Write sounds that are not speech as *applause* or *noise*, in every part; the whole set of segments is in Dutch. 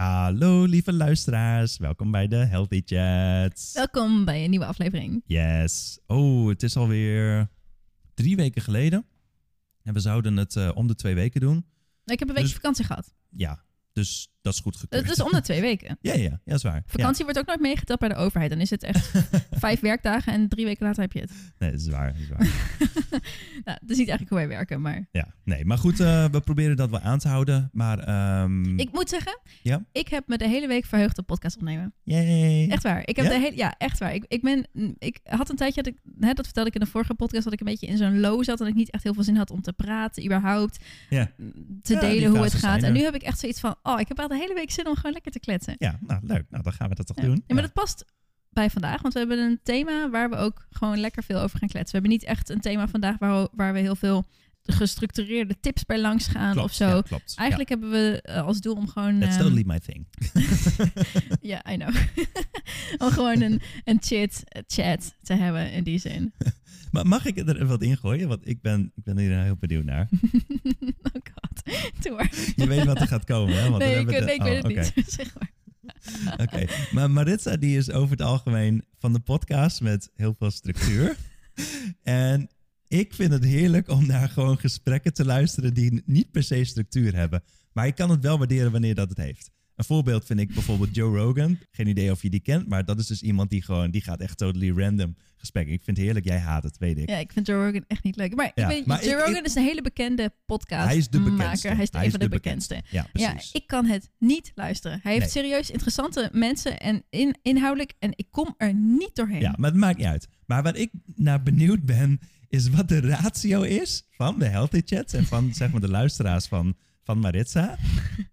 Hallo lieve luisteraars, welkom bij de Healthy Chats. Welkom bij een nieuwe aflevering. Yes. Oh, het is alweer drie weken geleden. En we zouden het eh, om de twee weken doen. Ik heb een weekje Dus- vakantie gehad. Ja, dus dat is goed gekeurd. Het is om de twee weken. *laughs* Ja, ja, ja, dat is waar. Vakantie wordt ook nooit meegeteld bij de overheid. Dan is het echt *laughs* vijf werkdagen en drie weken later heb je het. Nee, dat is waar. Dat is waar. *laughs* Nou, dat is niet eigenlijk hoe wij werken, maar... ja, nee, maar goed, eh, we proberen dat wel aan te houden. Maar, ehm Ik moet zeggen, Ja? ik heb me de hele week verheugd op podcast opnemen. yay. Echt waar. Ik heb Ja? de hele, ja, echt waar. Ik, ik, ben, ik had een tijdje, dat, ik, hè, dat vertelde ik in de vorige podcast, dat ik een beetje in zo'n low zat en ik niet echt heel veel zin had om te praten, überhaupt Ja. te delen hoe het gaat. En nu heb ik echt zoiets van, oh, ik heb de hele week zin om gewoon lekker te kletsen. Ja, nou leuk. Nou, dan gaan we dat toch Ja. doen. Ja, maar Ja. dat past bij vandaag, want we hebben een thema waar we ook gewoon lekker veel over gaan kletsen. We hebben niet echt een thema vandaag waar, waar we heel veel gestructureerde tips bij langs gaan Klopt, of zo. ja, klopt. Eigenlijk hebben we eh, als doel om gewoon... That's ehm, totally my thing. *laughs* Ja, I know. *laughs* om gewoon een, een chat, chat te hebben in die zin. *laughs* Maar mag ik er wat in gooien? Want ik ben, ik ben hier heel benieuwd naar. oh god. Doe. Je weet wat er gaat komen, hè? Want Nee, ik, we nee, ik de- weet het oh, niet. zeg maar. Oké, Oké. maar Maritza die is over het algemeen van de podcast met heel veel structuur. en ik vind het heerlijk om naar gewoon gesprekken te luisteren die niet per se structuur hebben. Maar ik kan het wel waarderen wanneer dat het heeft. Een voorbeeld vind ik bijvoorbeeld Joe Rogan. Geen idee of je die kent, maar dat is dus iemand die gewoon, die gaat echt totally random gesprekken. Ik vind het heerlijk, jij haat het, weet ik. Ja, ik vind Joe Rogan echt niet leuk. Maar, Ja, ik weet, maar Joe ik- Rogan ik- is een hele bekende podcast. Hij is de bekendste. Hij is de, Hij een van de, bekendste. Ja, Ja, precies. ik kan het niet luisteren. Hij heeft Nee. serieus interessante mensen en in, inhoudelijk en ik kom er niet doorheen. Ja, maar het maakt niet uit. Maar waar ik naar benieuwd ben, is wat de ratio is van de Healthy Chats en van zeg maar, de luisteraars van, van Maritza.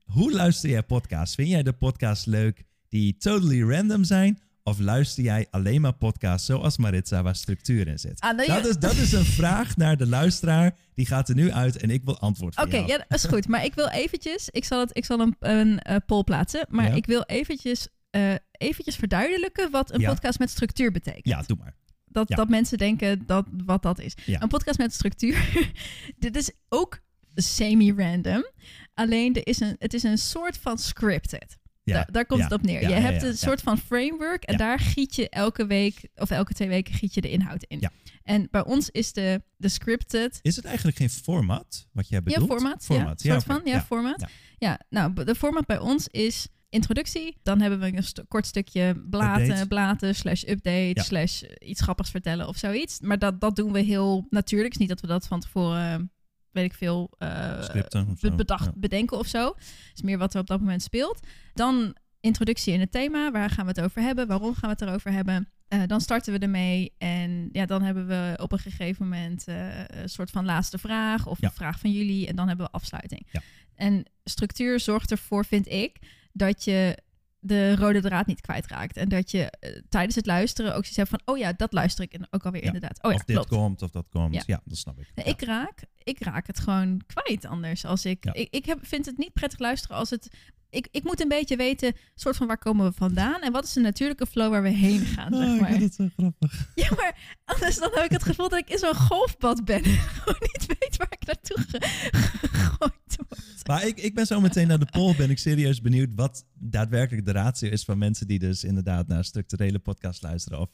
Hoe luister jij podcasts? Vind jij de podcasts leuk die totally random zijn? Of luister jij alleen maar podcasts zoals Maritza waar structuur in zit? Ah, dat, is, dat is een vraag naar de luisteraar. Die gaat er nu uit en ik wil antwoord van Oké, ja, dat is goed. Maar ik wil eventjes, ik zal, het, ik zal een, een eh, poll plaatsen, maar Ja. ik wil eventjes, eh, eventjes verduidelijken wat een Ja. podcast met structuur betekent. Ja, doe maar. Dat, ja. dat mensen denken dat, wat dat is. Ja. Een podcast met structuur, *laughs* dit is ook semi-random. Alleen er is een, het is een soort van scripted. Ja. Daar, daar komt Ja. het op neer. Ja, je ja, hebt ja, een ja. soort van framework en Ja. daar giet je elke week of elke twee weken giet je de inhoud in. Ja. En bij ons is de, de scripted Is het eigenlijk geen format wat jij ja, bedoelt? format. Format, ja, ja, soort van, ja, Ja. format. Ja. Ja. nou, de format bij ons is introductie. Dan hebben we een st- kort stukje blaten, Update. blaten, slash update, Ja. slash iets grappigs vertellen of zoiets. Maar dat, dat doen we heel natuurlijk. Is niet dat we dat van tevoren, weet ik veel, eh, Scripten be- bedacht, Ja. bedenken of zo. Het is meer wat er op dat moment speelt. Dan introductie in het thema. Waar gaan we het over hebben? Waarom gaan we het erover hebben? Eh, dan starten we ermee en ja, dan hebben we op een gegeven moment eh, een soort van laatste vraag of Ja. een vraag van jullie en dan hebben we afsluiting. Ja. En structuur zorgt ervoor, vind ik, dat je de rode draad niet kwijtraakt en dat je eh, tijdens het luisteren ook zoiets hebt van, oh ja, dat luister ik en ook alweer Ja. inderdaad. Oh ja, of dit klopt. komt of dat komt. Ja, Ja. dat snap ik. Nee. Ik, raak, ik raak het gewoon kwijt anders. Als ik, ik, ik heb, vind het niet prettig luisteren als het. Ik, ik moet een beetje weten, soort van waar komen we vandaan en wat is de natuurlijke flow waar we heen gaan. Oh, zeg ik maar. vind het zo grappig. *laughs* Ja, maar anders dan heb ik het gevoel dat ik in zo'n golfbad ben. en *laughs* Gewoon niet weet waar ik naartoe ge- gegooid word. Maar ik, ik ben zo meteen naar de poll. Ben ik serieus benieuwd wat daadwerkelijk de ratio is van mensen die dus inderdaad naar structurele podcast luisteren of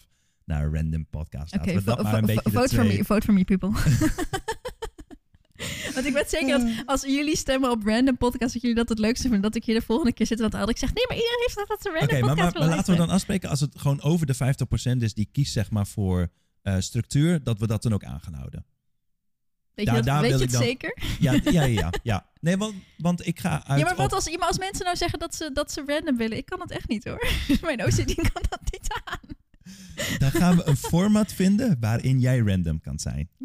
naar een random podcast. Oké, dat de vote for twee- me, vote for me, people. *laughs* *laughs* Want ik weet zeker dat als jullie stemmen op random podcast, dat jullie dat het leukste vinden. Dat ik hier de volgende keer zit en dat ik zeg, nee, maar iedereen heeft dat dat ze random podcast maar, maar laten we dan afspreken als het gewoon over de 50% is die kiest zeg maar voor eh, structuur, dat we dat dan ook aan gaan houden. Weet daar- je, dat, daar weet je het dan- zeker? Ja, ja, ja, ja. Nee, want, want ik ga uit Ja, maar wat als, als mensen nou zeggen dat ze, dat ze random willen? Ik kan het echt niet hoor. *laughs* Mijn OCD kan dat niet aan. Dan gaan we een format vinden waarin jij random kan zijn. *laughs*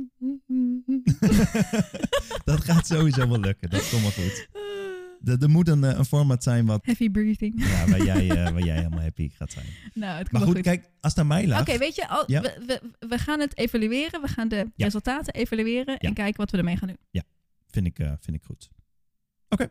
Dat gaat sowieso wel lukken. Dat komt wel goed. Er, moet een, eh, een format zijn wat, Heavy breathing. ja, waar, jij, eh, waar jij helemaal happy gaat zijn. Nou, het komt Maar goed, goed. kijk, als het aan mij lag... Oké, weet je, al, Ja. we, we, we gaan het evalueren. We gaan de Ja. resultaten evalueren Ja. en kijken wat we ermee gaan doen. Vind ik, eh, vind ik goed. Oké.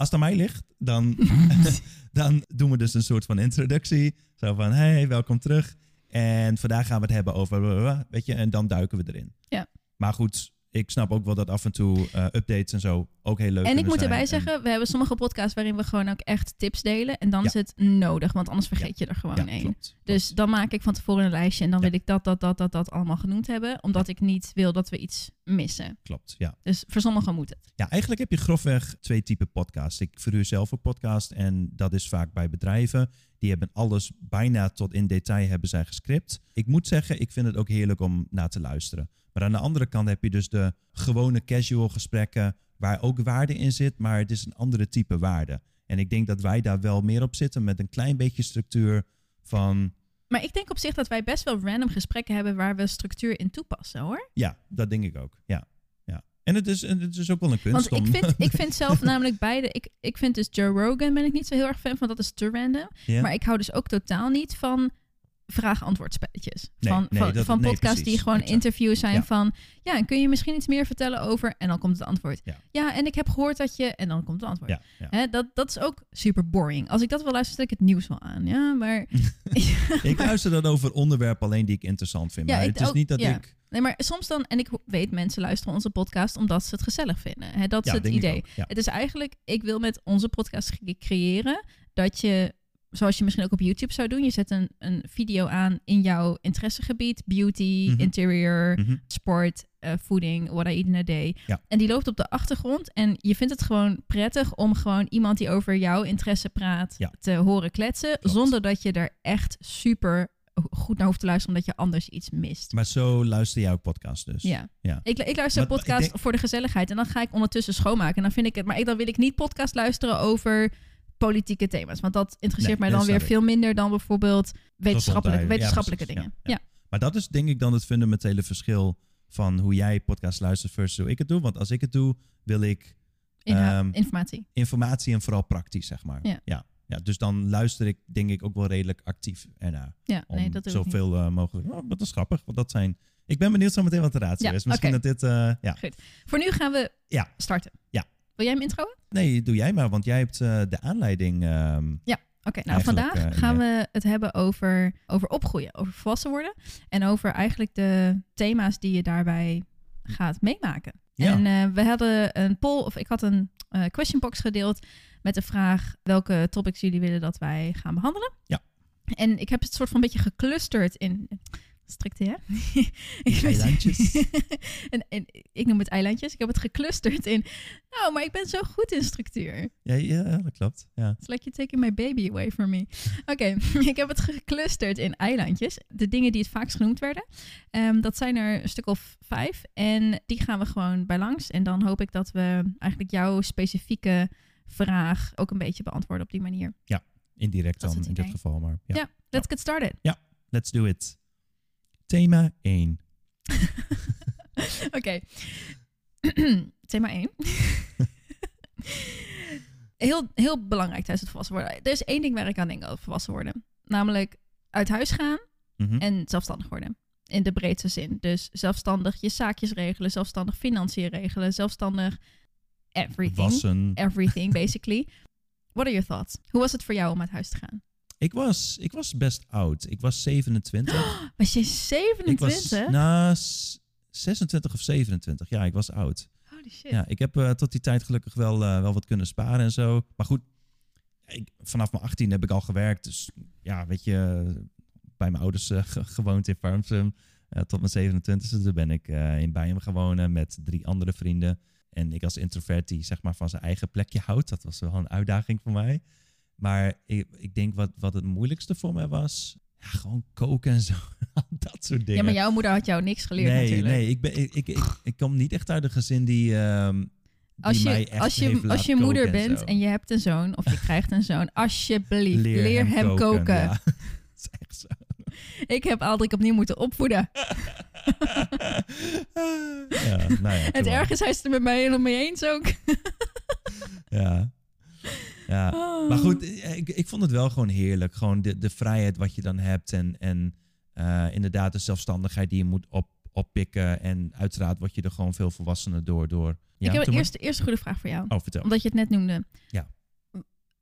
Als het aan mij ligt, dan, *laughs* dan doen we dus een soort van introductie. Zo van, hey, welkom terug. En vandaag gaan we het hebben over, weet je, en dan duiken we erin. Ja. Maar goed, ik snap ook wel dat af en toe eh, updates en zo ook heel leuk En ik moet zijn. erbij En- zeggen, we hebben sommige podcasts waarin we gewoon ook echt tips delen. En dan Ja. is het nodig, want anders vergeet je er gewoon één. Dus klopt. dan maak ik van tevoren een lijstje en dan wil ik dat, dat, dat, dat, dat allemaal genoemd hebben. Omdat ik niet wil dat we iets missen. klopt, ja. Dus voor sommigen moet het. Ja, eigenlijk heb je grofweg twee typen podcasts. Ik verhuur zelf een podcast en dat is vaak bij bedrijven. Die hebben alles bijna tot in detail hebben zij gescript. Ik moet zeggen, ik vind het ook heerlijk om naar te luisteren. Maar aan de andere kant heb je dus de gewone casual gesprekken waar ook waarde in zit, maar het is een andere type waarde. En ik denk dat wij daar wel meer op zitten met een klein beetje structuur van, Maar ik denk op zich dat wij best wel random gesprekken hebben waar we structuur in toepassen hoor. ja, dat denk ik ook. Ja, ja. En het is, het is ook wel een kunst Want ik vind, ik vind zelf *laughs* namelijk beide. Ik, ik vind dus Joe Rogan ben ik niet zo heel erg fan van. Dat is te random. Maar ik hou dus ook totaal niet van vraag-antwoord spelletjes. Nee, van nee, van, dat- van nee, podcasts precies, die gewoon exact. interviews zijn Ja. van... Ja, en kun je misschien iets meer vertellen over... En dan komt het antwoord. Ja. en ik heb gehoord dat je... En dan komt het antwoord. ja. Hè, dat, dat is ook super boring. Als ik dat wil luisteren, stel ik het nieuws wel aan. Ja, maar... *laughs* *laughs* Ik luister dan over onderwerpen alleen die ik interessant vind. Ja, maar het is ook- niet dat ik... Nee, maar soms dan... En ik weet, mensen luisteren onze podcast omdat ze het gezellig vinden. Hè, dat is het idee. Het is eigenlijk, ik wil met onze podcast cre- creëren dat je, zoals je misschien ook op YouTube zou doen, je zet een, een video aan in jouw interessegebied, beauty, Mhm. interior, Mhm. sport, eh, voeding, what I eat in a day. Ja. En die loopt op de achtergrond en je vindt het gewoon prettig om gewoon iemand die over jouw interesse praat Ja. te horen kletsen, Klopt. zonder dat je er echt super goed naar hoeft te luisteren, omdat je anders iets mist. Maar zo luister jij ook podcast dus. Ja. Ja. Ik, ik luister Maar- maar podcast denk- voor de gezelligheid en dan ga ik ondertussen schoonmaken. En dan vind ik het, maar ik, dan wil ik niet podcast luisteren over politieke thema's. Want dat interesseert Nee, mij dan weer ik. veel minder dan bijvoorbeeld wetenschappelijke, wetenschappelijke dingen. Ja. Maar dat is denk ik dan het fundamentele verschil van hoe jij podcast luistert versus hoe ik het doe. Want als ik het doe, wil ik Ehm, informatie. informatie en vooral praktisch, zeg maar. Ja. Ja. ja. Dus dan luister ik denk ik ook wel redelijk actief ernaar. Ja, Om nee, dat zoveel eh, mogelijk... Oh, dat is grappig, want dat zijn... Ik ben benieuwd zo meteen wat de ratio Ja, is. Misschien dat dit... eh, ja. Voor nu gaan we Ja. starten. Ja. Wil jij hem introen? Nee, doe jij maar, want jij hebt eh, de aanleiding... ehm, Oké, nou vandaag eh, gaan ja. we het hebben over, over opgroeien, over volwassen worden. En over eigenlijk de thema's die je daarbij gaat meemaken. Ja. En eh, we hadden een poll, of ik had een eh question box gedeeld met de vraag welke topics jullie willen dat wij gaan behandelen. Ja. En ik heb het soort van een beetje geclusterd in. *laughs* Weet- Eilandjes. *laughs* en, en ik noem het eilandjes. Ik heb het geclusterd in. Nou, maar ik ben zo goed in structuur. ja, ja, dat klopt. Ja. It's like you're taking my baby away from me. *laughs* Oké, ik heb het geclusterd in eilandjes. De dingen die het vaakst genoemd werden. Ehm, dat zijn er een stuk of vijf. En die gaan we gewoon bij langs. En dan hoop ik dat we eigenlijk jouw specifieke vraag ook een beetje beantwoorden op die manier. Indirect Dat is dan in dit geval, maar ja. Ja. Let's get started. Let's do it. Thema 1. *laughs* Oké. *clears throat* Thema 1. *laughs* heel, heel belangrijk tijdens het volwassen worden. Er is één ding waar ik aan denk over volwassen worden. Namelijk uit huis gaan Mhm. en zelfstandig worden. In de breedste zin. Dus zelfstandig je zaakjes regelen, zelfstandig financiën regelen, zelfstandig everything. Wassen. Everything, basically. *laughs* What are your thoughts? Hoe was het voor jou om uit huis te gaan? Ik was, ik was best oud. Ik was 27. *gasps* Was je ik 27? was na s- 26 of 27. Ja, ik was oud. Holy shit. Ja, ik heb eh, tot die tijd gelukkig wel, eh, wel wat kunnen sparen en zo. Maar goed, ik, vanaf mijn 18 heb ik al gewerkt. Dus ja, weet je, bij mijn ouders eh, ge- gewoond in Farmsum. Tot mijn 27e toen ben ik in Bijum gaan wonen met drie andere vrienden. En ik als introvert die zeg maar van zijn eigen plekje houdt. Dat was wel een uitdaging voor mij. Maar ik, ik denk wat, wat het moeilijkste voor mij was... Ja, gewoon koken en zo. *laughs* dat soort dingen. Ja, maar jouw moeder had jou niks geleerd nee, natuurlijk. nee, ik, ben, ik, ik, ik, ik kom niet echt uit een gezin die, die Als je, als je, als je moeder koken bent en je hebt een zoon of je *laughs* krijgt een zoon, alsjeblieft, leer, hem, koken. Ja, *laughs* dat is echt zo. Ik heb Aldrik opnieuw moeten opvoeden. ja, nou ja, Het come on. erg is, hij is het er met mij helemaal mee eens ook. Ja. Ja. Oh. Maar goed, eh, ik, ik vond het wel gewoon heerlijk. Gewoon de, de vrijheid wat je dan hebt. En, en eh, inderdaad de zelfstandigheid die je moet op, oppikken. En uiteraard word je er gewoon veel volwassener door. door ja, ik heb een eerste, eerste goede vraag voor jou. Oh, vertel. Omdat je het net noemde. Ja.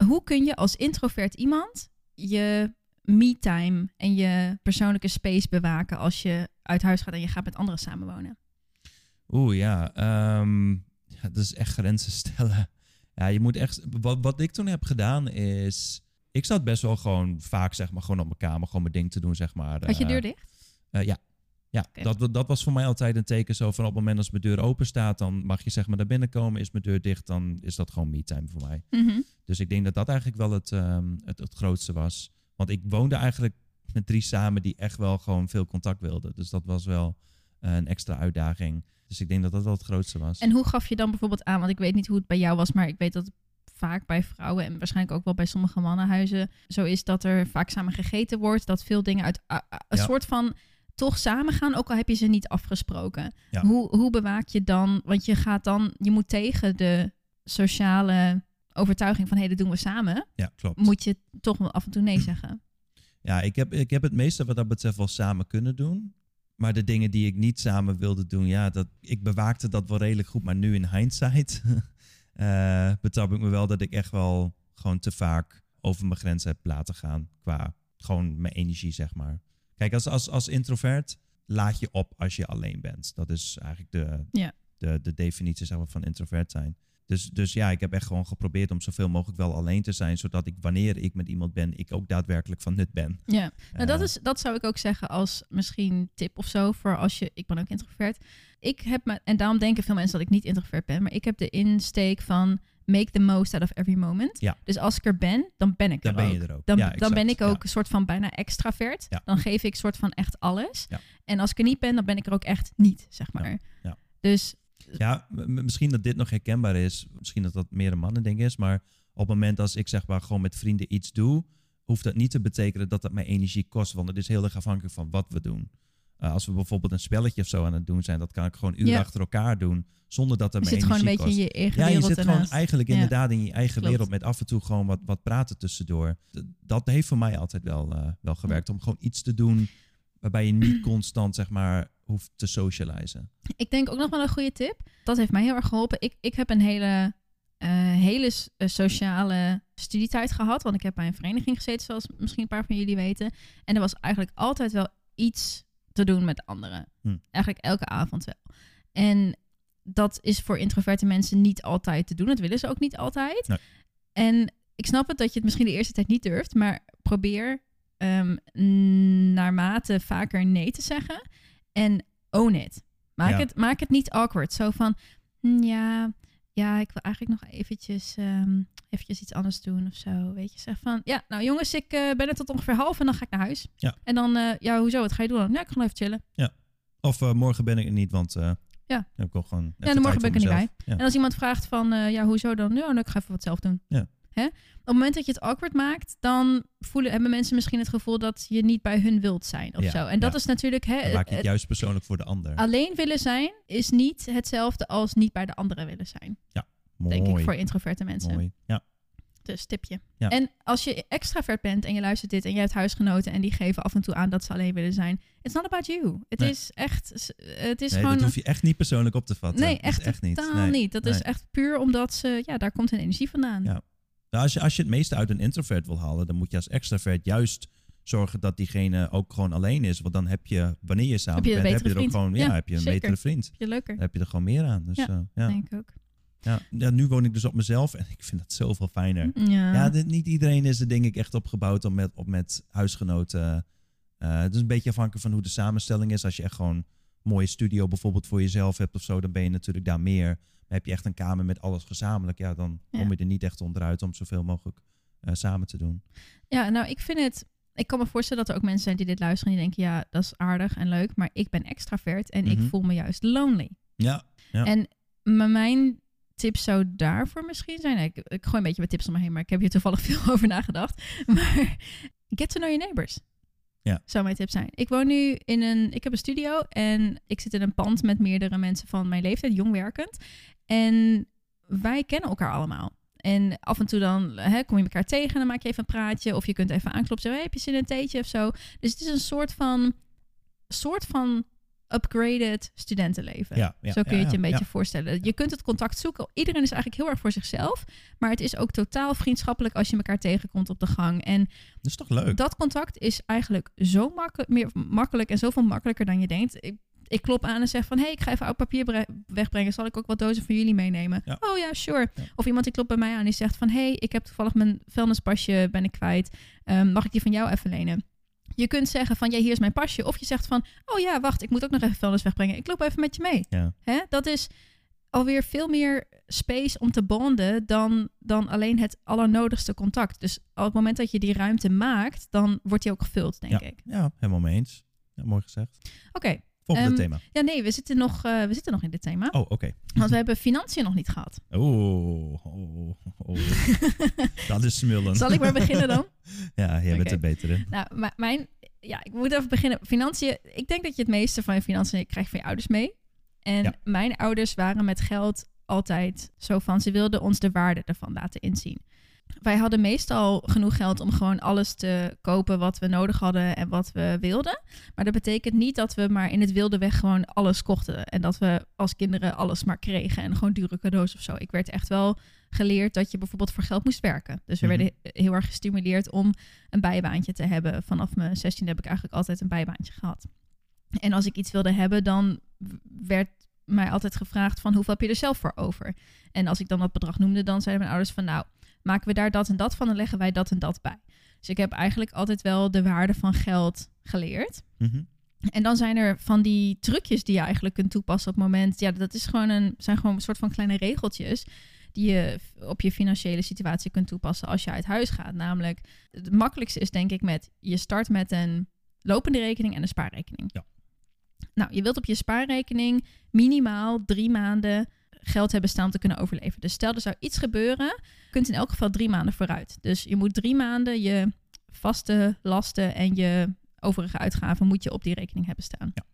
Hoe kun je als introvert iemand je me-time en je persoonlijke space bewaken als je uit huis gaat en je gaat met anderen samenwonen? Oeh, ja. ehm, ja. Dat is echt grenzen stellen. Ja, je moet echt... Wat, wat ik toen heb gedaan is... Ik zat best wel gewoon vaak, zeg maar, gewoon op mijn kamer, gewoon mijn ding te doen, zeg maar. Had je eh, deur dicht? eh, ja. Ja, dat, dat was voor mij altijd een teken zo van op het moment als mijn deur open staat, dan mag je zeg maar naar binnen komen. Is mijn deur dicht, dan is dat gewoon me-time voor mij. Mhm. Dus ik denk dat dat eigenlijk wel het, ehm, het, het grootste was. Want ik woonde eigenlijk met drie samen die echt wel gewoon veel contact wilden. Dus dat was wel eh, een extra uitdaging. Dus ik denk dat dat wel het grootste was. En hoe gaf je dan bijvoorbeeld aan, want ik weet niet hoe het bij jou was, maar ik weet dat het vaak bij vrouwen en waarschijnlijk ook wel bij sommige mannenhuizen zo is dat er vaak samen gegeten wordt, dat veel dingen uit a- a- een Ja. soort van toch samen gaan, ook al heb je ze niet afgesproken. Ja. Hoe, hoe bewaak je dan, want je gaat dan, je moet tegen de sociale overtuiging van hé, dat doen we samen, ja, klopt. moet je toch wel af en toe nee *clears throat* zeggen. Ja, ik heb, ik heb het meeste wat dat betreft wel samen kunnen doen. Maar de dingen die ik niet samen wilde doen, ja, dat, ik bewaakte dat wel redelijk goed. Maar nu in hindsight *laughs* eh betrap ik me wel dat ik echt wel gewoon te vaak over mijn grenzen heb laten gaan. Qua gewoon mijn energie, zeg maar. Kijk, als, als, als introvert laat je op als je alleen bent. Dat is eigenlijk de, Ja. de, de definitie zeg maar, van introvert zijn. Dus, dus ja, ik heb echt gewoon geprobeerd om zoveel mogelijk wel alleen te zijn. Zodat ik, wanneer ik met iemand ben, ik ook daadwerkelijk van nut ben. Ja, nou, dat, Eh, is, dat zou ik ook zeggen als misschien tip of zo voor als je. Ik ben ook introvert. Ik heb me, en daarom denken veel mensen dat ik niet introvert ben, maar ik heb de insteek van make the most out of every moment. Ja. Dus als ik er ben, dan ben ik Dan er ben ook. je er ook. Dan, Ja, dan exact. ben ik ook Ja. een soort van bijna extravert. Dan geef ik soort van echt alles. En als ik er niet ben, dan ben ik er ook echt niet, zeg maar. Ja. Dus Ja, misschien dat dit nog herkenbaar is. Misschien dat dat meer een mannending is. Maar op het moment als ik zeg maar gewoon met vrienden iets doe, hoeft dat niet te betekenen dat dat mijn energie kost. Want het is heel erg afhankelijk van wat we doen. Eh, als we bijvoorbeeld een spelletje of zo aan het doen zijn, dat kan ik gewoon uren Ja. achter elkaar doen. Zonder dat je mijn zit gewoon een energie beetje in kost. je eigen Ja, je wereld zit gewoon eigenlijk Ja. inderdaad in je eigen Klopt. wereld met af en toe gewoon wat, wat praten tussendoor. D- Dat heeft voor mij altijd wel, eh, wel gewerkt. Om gewoon iets te doen waarbij je niet constant zeg maar hoeft te socializen. Ik denk ook nog wel een goede tip. Dat heeft mij heel erg geholpen. Ik, ik heb een hele, eh, hele eh, sociale studietijd gehad. Want ik heb bij een vereniging gezeten, zoals misschien een paar van jullie weten. En er was eigenlijk altijd wel iets te doen met anderen. Hm. Eigenlijk elke avond wel. En dat is voor introverte mensen niet altijd te doen. Dat willen ze ook niet altijd. Nee. En ik snap het dat je het misschien de eerste tijd niet durft. Maar probeer ehm, naarmate vaker nee te zeggen. En own it. Maak, Ja. het, maak het niet awkward. Zo van, "Hm, ja, ja, ik wil eigenlijk nog eventjes, ehm, eventjes iets anders doen of zo. Weet je, zeg van, ja, nou jongens, ik eh, ben er tot ongeveer half en dan ga ik naar huis. Ja. En dan, eh, ja, hoezo, wat ga je doen? Ja, ik ga even chillen. Of eh, morgen ben ik er niet, want Ja. dan heb ik ook gewoon. Ja, dan morgen ben ik er niet bij. Ja. En als iemand vraagt van, ja, hoezo dan? Ja, nou, ik ga even wat zelf doen. Ja. Hè? Op het moment dat je het awkward maakt, dan voelen, hebben mensen misschien het gevoel dat je niet bij hun wilt zijn of Ja, zo. En dat ja. is natuurlijk, hè, Dan maak je het het- juist persoonlijk voor de ander. alleen willen zijn is niet hetzelfde als niet bij de anderen willen zijn. Mooi. Denk ik voor introverte mensen. Mooi. Ja. Dus tipje. Ja. En als je extravert bent en je luistert dit en je hebt huisgenoten en die geven af en toe aan dat ze alleen willen zijn. It's not about you. Het Nee. is echt, het is nee, gewoon... dat hoef je echt niet persoonlijk op te vatten. nee, is echt, echt niet. totaal Nee. niet. Dat is Nee. echt puur omdat ze, ja, daar komt hun energie vandaan. Ja. Nou, als, je, als je het meeste uit een introvert wil halen, dan moet je als extravert juist zorgen dat diegene ook gewoon alleen is. Want dan heb je, wanneer je samen Heb je bent, heb je er ook gewoon, ja, Ja, heb je een zeker. betere vriend. Je leuker, Dan heb je er gewoon meer aan. Dus Ja, ja, ja. denk ik ook. Ja. Ja, nu woon ik dus op mezelf en *laughs* ik vind dat zoveel fijner. Ja. Ja, dit, niet iedereen is er denk ik echt opgebouwd om met, op met huisgenoten. eh het is een beetje afhankelijk van hoe de samenstelling is. Als je echt gewoon een mooie studio bijvoorbeeld voor jezelf hebt of zo, dan ben je natuurlijk daar meer. Heb je echt een kamer met alles gezamenlijk, ja, dan Ja. kom je er niet echt onderuit om zoveel mogelijk eh, samen te doen. Ja, nou, ik vind het. Ik kan me voorstellen dat er ook mensen zijn die dit luisteren en die denken: ja, dat is aardig en leuk, maar ik ben extravert en ik Mhm. voel me juist lonely. Ja, Ja. En mijn tip zou daarvoor misschien zijn. Ik, ik gooi een beetje met tips om me heen, maar ik heb hier toevallig *laughs* veel over nagedacht. Maar get to know your neighbors. Ja. Zou mijn tip zijn. Ik woon nu in een. Ik heb een studio en ik zit in een pand met meerdere mensen van mijn leeftijd, jong werkend. En wij kennen elkaar allemaal. En af en toe dan hè, kom je elkaar tegen en dan maak je even een praatje. Of je kunt even aankloppen zeggen, hey, heb je zin in een theetje of zo. Dus het is een soort van, soort van upgraded studentenleven. ja, ja Zo kun je het je een ja, beetje voorstellen. Je kunt het contact zoeken. Iedereen is eigenlijk heel erg voor zichzelf. Maar het is ook totaal vriendschappelijk als je elkaar tegenkomt op de gang. En Dat is toch leuk? dat contact is eigenlijk zo makkelijk, meer makkelijk en zoveel makkelijker dan je denkt. Ik, ik klop aan en zeg van... hé, hey, ik ga even oud papier bre- wegbrengen. Zal ik ook wat dozen voor jullie meenemen? Ja. Oh ja, sure. Ja. Of iemand die klopt bij mij aan die zegt van... hé, hey, ik heb toevallig mijn vuilnispasje ben ik kwijt. Ehm, mag ik die van jou even lenen? Je kunt zeggen van, ja, hier is mijn pasje. Of je zegt van, oh ja, wacht, ik moet ook nog even vuilnis wegbrengen. Ik loop even met je mee. Ja. Hè? Dat is alweer veel meer space om te bonden dan, dan alleen het allernodigste contact. Dus op het moment dat je die ruimte maakt, dan wordt die ook gevuld, denk ik. Ja, helemaal mee eens. Ja, mooi gezegd. Oké, Volgende Ehm, thema. ja nee, we zitten, nog, eh, we zitten nog in dit thema. Oh, oké. Want we hebben financiën nog niet gehad. Oh, oh, oh. *laughs* dat is smullen. Zal ik maar beginnen dan? *laughs* Ja, jij bent er beter in. Nou, maar mijn, ja, ik moet even beginnen. Financiën, ik denk dat je het meeste van je financiën krijgt van je ouders mee. En Ja. mijn ouders waren met geld altijd zo van, ze wilden ons de waarde ervan laten inzien. Wij hadden meestal genoeg geld om gewoon alles te kopen wat we nodig hadden en wat we wilden. Maar dat betekent niet dat we maar in het wilde weg gewoon alles kochten. En dat we als kinderen alles maar kregen en gewoon dure cadeaus of zo. Ik werd echt wel geleerd dat je bijvoorbeeld voor geld moest werken. Dus we Mhm. werden heel erg gestimuleerd om een bijbaantje te hebben. Vanaf mijn 16 heb ik eigenlijk altijd een bijbaantje gehad. En als ik iets wilde hebben, dan werd mij altijd gevraagd van hoeveel heb je er zelf voor over? En als ik dan dat bedrag noemde, dan zeiden mijn ouders van nou, maken we daar dat en dat van en leggen wij dat en dat bij. Dus ik heb eigenlijk altijd wel de waarde van geld geleerd. Mhm. En dan zijn er van die trucjes die je eigenlijk kunt toepassen op het moment. Ja, dat is gewoon een, zijn gewoon een soort van kleine regeltjes die je op je financiële situatie kunt toepassen als je uit huis gaat. Namelijk, het makkelijkste is denk ik met je start met een lopende rekening en een spaarrekening. Ja. Nou, je wilt op je spaarrekening minimaal drie maanden geld hebben staan om te kunnen overleven. Dus stel er zou iets gebeuren, kunt in elk geval drie maanden vooruit. Dus je moet drie maanden je vaste lasten en je overige uitgaven moet je op die rekening hebben staan. Ja.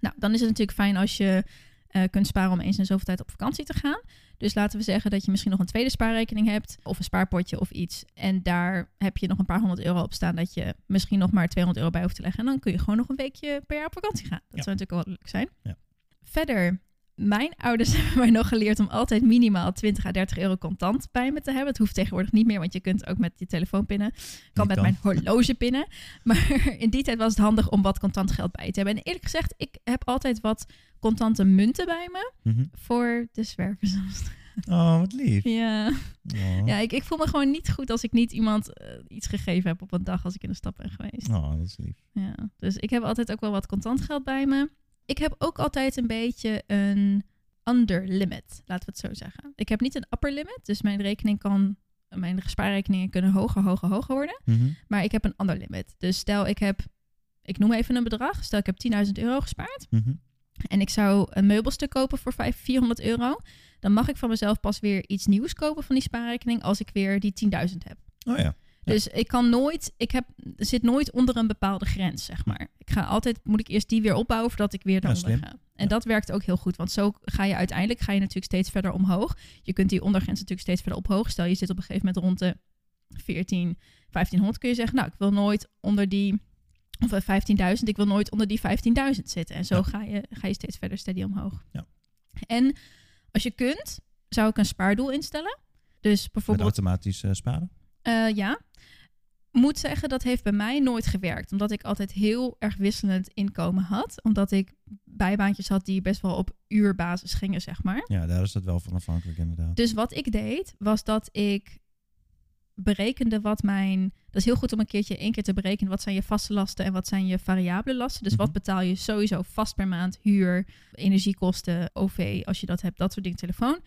Nou, dan is het natuurlijk fijn als je eh, kunt sparen om eens in zoveel tijd op vakantie te gaan. Dus laten we zeggen dat je misschien nog een tweede spaarrekening hebt of een spaarpotje of iets. En daar heb je nog een paar honderd euro op staan dat je misschien nog maar 200 euro bij hoeft te leggen. En dan kun je gewoon nog een weekje per jaar op vakantie gaan. Dat Ja. zou natuurlijk wel leuk zijn. Ja. Verder, mijn ouders *laughs* hebben mij nog geleerd om altijd minimaal 20 à 30 euro contant bij me te hebben. Het hoeft tegenwoordig niet meer, want je kunt ook met je telefoon pinnen. Ik kan met mijn horloge pinnen. Maar *laughs* in die tijd was het handig om wat contant geld bij te hebben. En eerlijk gezegd, ik heb altijd wat contante munten bij me Mhm. voor de zwervers. *laughs* Oh, wat lief. Ja, Oh. ja ik, ik voel me gewoon niet goed als ik niet iemand eh, iets gegeven heb op een dag als ik in de stad ben geweest. Oh, dat is lief. Ja, dus ik heb altijd ook wel wat contant geld bij me. Ik heb ook altijd een beetje een under limit, laten we het zo zeggen. Ik heb niet een upper limit, dus mijn rekening kan, mijn spaarrekeningen kunnen hoger, hoger, hoger worden. Mhm. Maar ik heb een under limit. Dus stel ik heb, ik noem even een bedrag, stel ik heb 10.000 euro gespaard Mhm. en ik zou een meubelstuk kopen voor 500, 400 euro, dan mag ik van mezelf pas weer iets nieuws kopen van die spaarrekening als ik weer die 10.000 heb. Oh ja. Ja. Dus ik kan nooit, ik heb, zit nooit onder een bepaalde grens, zeg maar. Ik ga altijd, moet ik eerst die weer opbouwen voordat ik weer Ja, daaronder slim. ga. En Ja. dat werkt ook heel goed, want zo ga je uiteindelijk, ga je natuurlijk steeds verder omhoog. Je kunt die ondergrens natuurlijk steeds verder ophoog. Stel je zit op een gegeven moment rond de 14, 1500, kun je zeggen, nou, ik wil nooit onder die, of eh, 15.000, ik wil nooit onder die 15.000 zitten. En zo Ja. ga, je, ga je steeds verder steady omhoog. Ja. En als je kunt, zou ik een spaardoel instellen. Dus Met bijvoorbeeld automatisch eh, sparen. eh, ja. Moet zeggen, dat heeft bij mij nooit gewerkt. Omdat ik altijd heel erg wisselend inkomen had. Omdat ik bijbaantjes had die best wel op uurbasis gingen, zeg maar. Ja, daar is het wel van afhankelijk inderdaad. Dus wat ik deed, was dat ik berekende wat mijn... Dat is heel goed om een keertje één keer te berekenen. Wat zijn je vaste lasten en wat zijn je variabele lasten? Dus wat Mhm. betaal je sowieso vast per maand? Huur, energiekosten, OV, als je dat hebt, dat soort dingen, telefoon.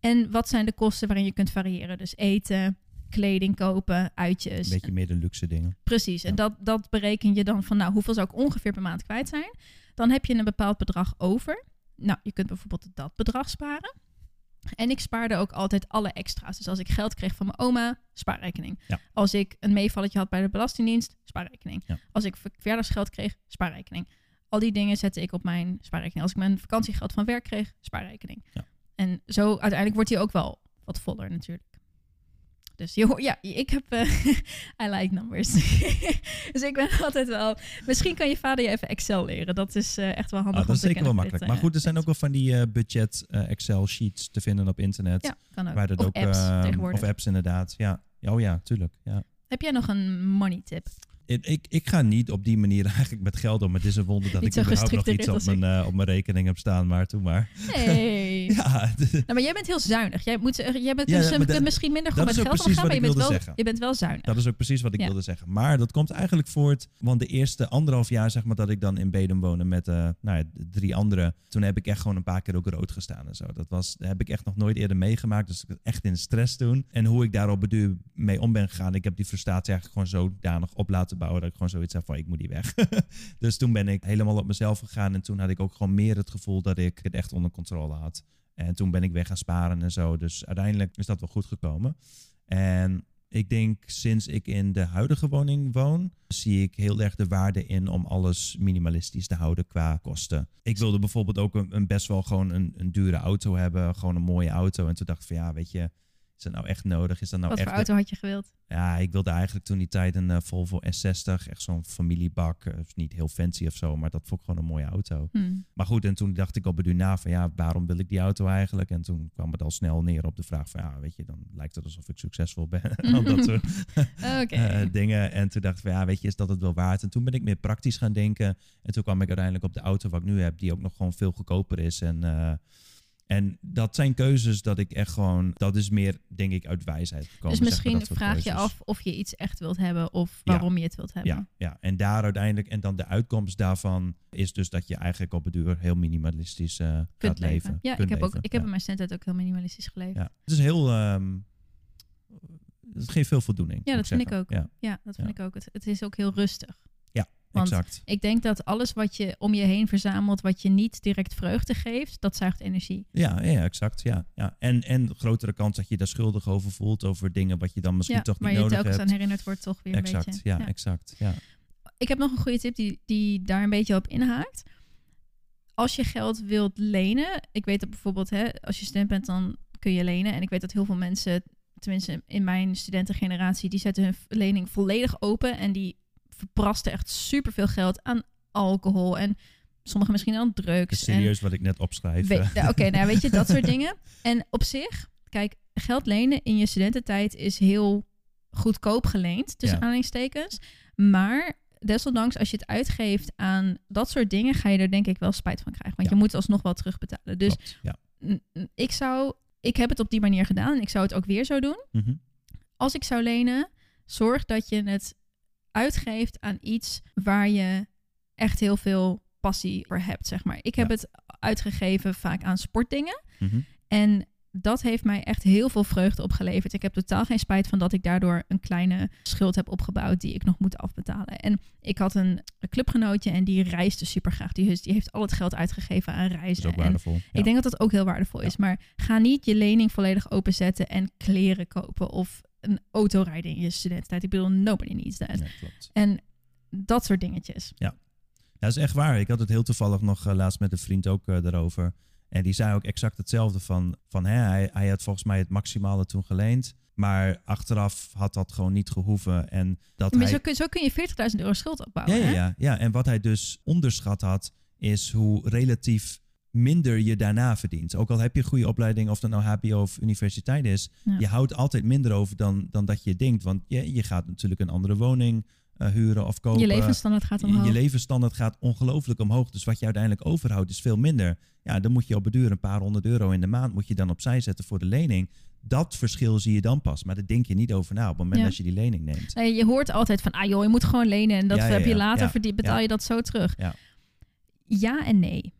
En wat zijn de kosten waarin je kunt variëren? Dus eten, kleding kopen, uitjes. Een beetje meer de luxe dingen. Precies, en dat, dat bereken je dan van, nou, hoeveel zou ik ongeveer per maand kwijt zijn? Dan heb je een bepaald bedrag over. Nou, je kunt bijvoorbeeld dat bedrag sparen. En ik spaarde ook altijd alle extra's. Dus als ik geld kreeg van mijn oma, spaarrekening. Ja. Als ik een meevalletje had bij de Belastingdienst, spaarrekening. Ja. Als ik ver- verjaardagsgeld kreeg, spaarrekening. Al die dingen zette ik op mijn spaarrekening. Als ik mijn vakantiegeld van werk kreeg, spaarrekening. Ja. En zo uiteindelijk wordt die ook wel wat voller natuurlijk. Dus je hoort, ja, ik heb, eh, *laughs* I like numbers. *laughs* dus ik ben *laughs* altijd wel, misschien kan je vader je even Excel leren. Dat is eh, echt wel handig. Ah, dat is zeker wel makkelijk. dit, maar eh, goed, er zijn ook wel van die budget Excel sheets te vinden op internet. Ja, kan ook. Waar dat of ook, apps ehm. Of apps inderdaad. Ja. Oh ja, tuurlijk. Ja. Heb jij nog een money tip? ik, ik, ga niet op die manier eigenlijk met geld om. Het is een wonder dat Niet ik überhaupt nog iets op mijn, op mijn rekening heb staan. Maar toen maar. Ja, *laughs* Nou, maar jij bent heel zuinig. Jij, moet, zeggen, jij bent Ja, dus, dat- misschien minder is met geld omgaan, maar je bent, wel, zeggen. je bent wel zuinig. Dat is ook precies wat ik Ja. wilde zeggen. Maar dat komt eigenlijk voort, want de eerste anderhalf jaar zeg maar dat ik dan in Bedum woonde met eh, nou ja, drie anderen, toen heb ik echt gewoon een paar keer ook rood gestaan en zo. Dat was, dat heb ik echt nog nooit eerder meegemaakt, dus ik was echt in stress toen. En hoe ik daar op beduur mee om ben gegaan, ik heb die frustratie eigenlijk gewoon zodanig op laten bouwen dat ik gewoon zoiets heb van ik moet die weg. *laughs* dus toen ben ik helemaal op mezelf gegaan en toen had ik ook gewoon meer het gevoel dat ik het echt onder controle had. En toen ben ik weg gaan sparen en zo. Dus uiteindelijk is dat wel goed gekomen. En ik denk sinds ik in de huidige woning woon, zie ik heel erg de waarde in om alles minimalistisch te houden qua kosten. Ik wilde bijvoorbeeld ook een, best wel gewoon een, een dure auto hebben, gewoon een mooie auto. En toen dacht ik van ja, weet je, is dat nou echt nodig? Is dat nou Wat echt voor auto had je gewild? ja, ik wilde eigenlijk toen die tijd een eh, Volvo S60, echt zo'n familiebak. is niet heel fancy of zo, maar dat vond ik gewoon een mooie auto. Hm. Maar goed, en toen dacht ik op beduur na van ja, waarom wil ik die auto eigenlijk? En toen kwam het al snel neer op de vraag van ja, weet je, dan lijkt het alsof ik succesvol ben. *laughs* Al dat soort *laughs* eh, dingen. En toen dacht ik van ja, weet je, is dat het wel waard? En toen ben ik meer praktisch gaan denken. En toen kwam ik uiteindelijk op de auto wat ik nu heb, die ook nog gewoon veel goedkoper is. En, en dat zijn keuzes dat ik echt gewoon, dat is meer denk ik uit wijsheid gekomen. dus zeg maar, misschien vraag je af of je iets echt wilt hebben of Ja. waarom je het wilt hebben. Ja, ja, en daar uiteindelijk, en dan de uitkomst daarvan is dus dat je eigenlijk op het duur heel minimalistisch eh, gaat leven. Ja, Kunt ik heb, ook, ik heb ja. in mijn studentijd ook heel minimalistisch geleefd. Ja, Ja. Het is heel, ehm, het geeft veel voldoening. moet dat vind ik ook. Ja, dat Ja. vind ik ook. Het, het is ook heel rustig. Want exact. Ik denk dat alles wat je om je heen verzamelt, wat je niet direct vreugde geeft, dat zuigt energie. Ja, ja, exact. Ja, ja. En, en grotere kans dat je daar schuldig over voelt, over dingen wat je dan misschien ja, toch niet je nodig telkens hebt. aan herinnerd wordt, toch weer een exact, beetje. ja, exact. Ja. Ik heb nog een goede tip die, die daar een beetje op inhaakt. Als je geld wilt lenen, ik weet dat bijvoorbeeld, hè, als je student bent, dan kun je lenen. En ik weet dat heel veel mensen, tenminste in mijn studentengeneratie, die zetten hun lening volledig open en die verprasten echt superveel geld aan alcohol en sommigen misschien aan drugs. en Serieus wat ik net opschrijf. Nou, Oké, nou weet je, dat soort *laughs* dingen. En op zich, kijk, geld lenen in je studententijd is heel goedkoop geleend, tussen Ja. aanhalingstekens. Maar desondanks, als je het uitgeeft aan dat soort dingen, ga je er denk ik wel spijt van krijgen. Want Ja. je moet alsnog wel terugbetalen. Dus Klopt, ja. ik zou, ik heb het op die manier gedaan en ik zou het ook weer zo doen. Mhm. Als ik zou lenen, zorg dat je het uitgeeft aan iets waar je echt heel veel passie voor hebt, zeg maar. Ik heb Ja. het uitgegeven vaak aan sportdingen. Mhm. En dat heeft mij echt heel veel vreugde opgeleverd. Ik heb totaal geen spijt van dat ik daardoor een kleine schuld heb opgebouwd die ik nog moet afbetalen. En ik had een, clubgenootje en die reisde super graag. Die, die heeft al het geld uitgegeven aan Dat is reizen. ook En waardevol. Ja. ik denk dat dat ook heel waardevol is. Maar ga niet je lening volledig openzetten en kleren kopen of een auto rijden in je studententijd. Ik bedoel, nobody needs that. Nee, klopt. En dat soort dingetjes. Ja, dat is echt waar. Ik had het heel toevallig nog eh, laatst met een vriend ook eh, daarover. En die zei ook exact hetzelfde van, van hè, hij, hij had volgens mij het maximale toen geleend. Maar achteraf had dat gewoon niet gehoeven. En dat Maar hij... zo, kun, zo kun je 40.000 euro schuld opbouwen. Ja, ja, ja. En wat hij dus onderschat had, is hoe relatief minder je daarna verdient. Ook al heb je een goede opleiding, of dat nou HBO of universiteit is, Ja. je houdt altijd minder over dan, dan dat je denkt. Want je, je gaat natuurlijk een andere woning eh, huren of kopen. Je levensstandaard gaat Je- omhoog. Je levensstandaard gaat ongelooflijk omhoog. Dus wat je uiteindelijk overhoudt is veel minder. Ja, dan moet je op beduur een paar honderd euro in de maand moet je dan opzij zetten voor de lening. Dat verschil zie je dan pas. Maar daar denk je niet over na op het moment Ja. dat je die lening neemt. Nee, je hoort altijd van, ah joh, je moet gewoon lenen en dat Ja, ja, heb je later betaal je dat zo terug. Ja. Ja en nee,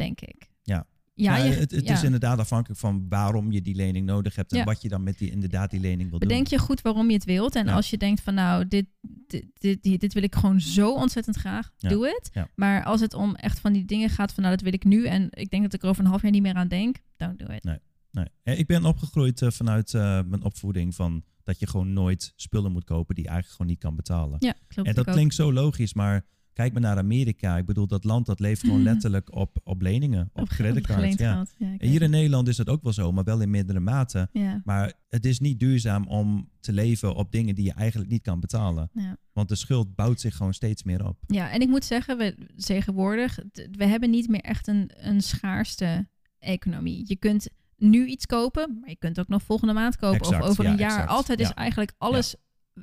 denk ik. Ja. Ja, je- het, het ja. is inderdaad afhankelijk van waarom je die lening nodig hebt en Ja. wat je dan met die inderdaad die lening wil Bedenk je goed waarom je het wilt. En Ja. als je denkt van nou, dit, dit, dit, dit, wil ik gewoon zo ontzettend graag, doe het. Maar als het om echt van die dingen gaat van nou, dat wil ik nu. En ik denk dat ik er over een half jaar niet meer aan denk. Don't do it. doen. Nee. Eh, Ik ben opgegroeid eh, vanuit eh, mijn opvoeding van dat je gewoon nooit spullen moet kopen die je eigenlijk gewoon niet kan betalen. Ja, klopt. en dat ook. klinkt zo logisch, maar kijk maar naar Amerika. Ik bedoel, dat land dat leeft gewoon *laughs* letterlijk op, op leningen, op, Op creditcards. Ja. Hier in Nederland is dat ook wel zo, maar wel in mindere mate. Ja, Maar het is niet duurzaam om te leven op dingen die je eigenlijk niet kan betalen. ja. Want de schuld bouwt zich gewoon steeds meer op. ja, en ik moet zeggen, we tegenwoordig, we hebben niet meer echt een, een schaarste economie. Je kunt nu iets kopen, maar je kunt ook nog volgende maand kopen Exact, of over een jaar. exact, Altijd is eigenlijk alles,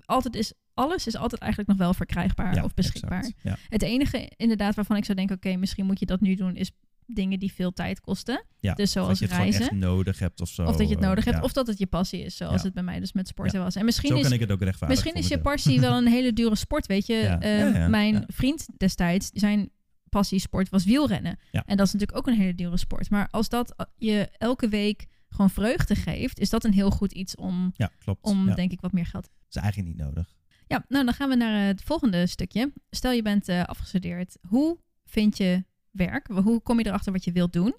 altijd is alles is altijd eigenlijk nog wel verkrijgbaar Ja, of beschikbaar. exact. Ja. Het enige inderdaad waarvan ik zou denken, oké, misschien moet je dat nu doen, is dingen die veel tijd kosten. Ja, Dus of dat zoals je het reizen. echt nodig hebt of zo. of dat je het nodig hebt, ja. of dat het je passie is, zoals Ja. het bij mij dus met sporten was. En misschien Zo is kan ik het ook rechtvaardigen. Misschien is je passie wel een hele dure sport, weet je. *laughs* Ehm, mijn vriend destijds, zijn passiesport was wielrennen. En dat is natuurlijk ook een hele dure sport. Maar als dat je elke week gewoon vreugde geeft, is dat een heel goed iets om, Ja, klopt. om ja. denk ik, wat meer geld. Dat is eigenlijk niet nodig. Ja, nou dan gaan we naar eh, het volgende stukje. Stel je bent eh, afgestudeerd. Hoe vind je werk? Hoe kom je erachter wat je wilt doen?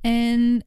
En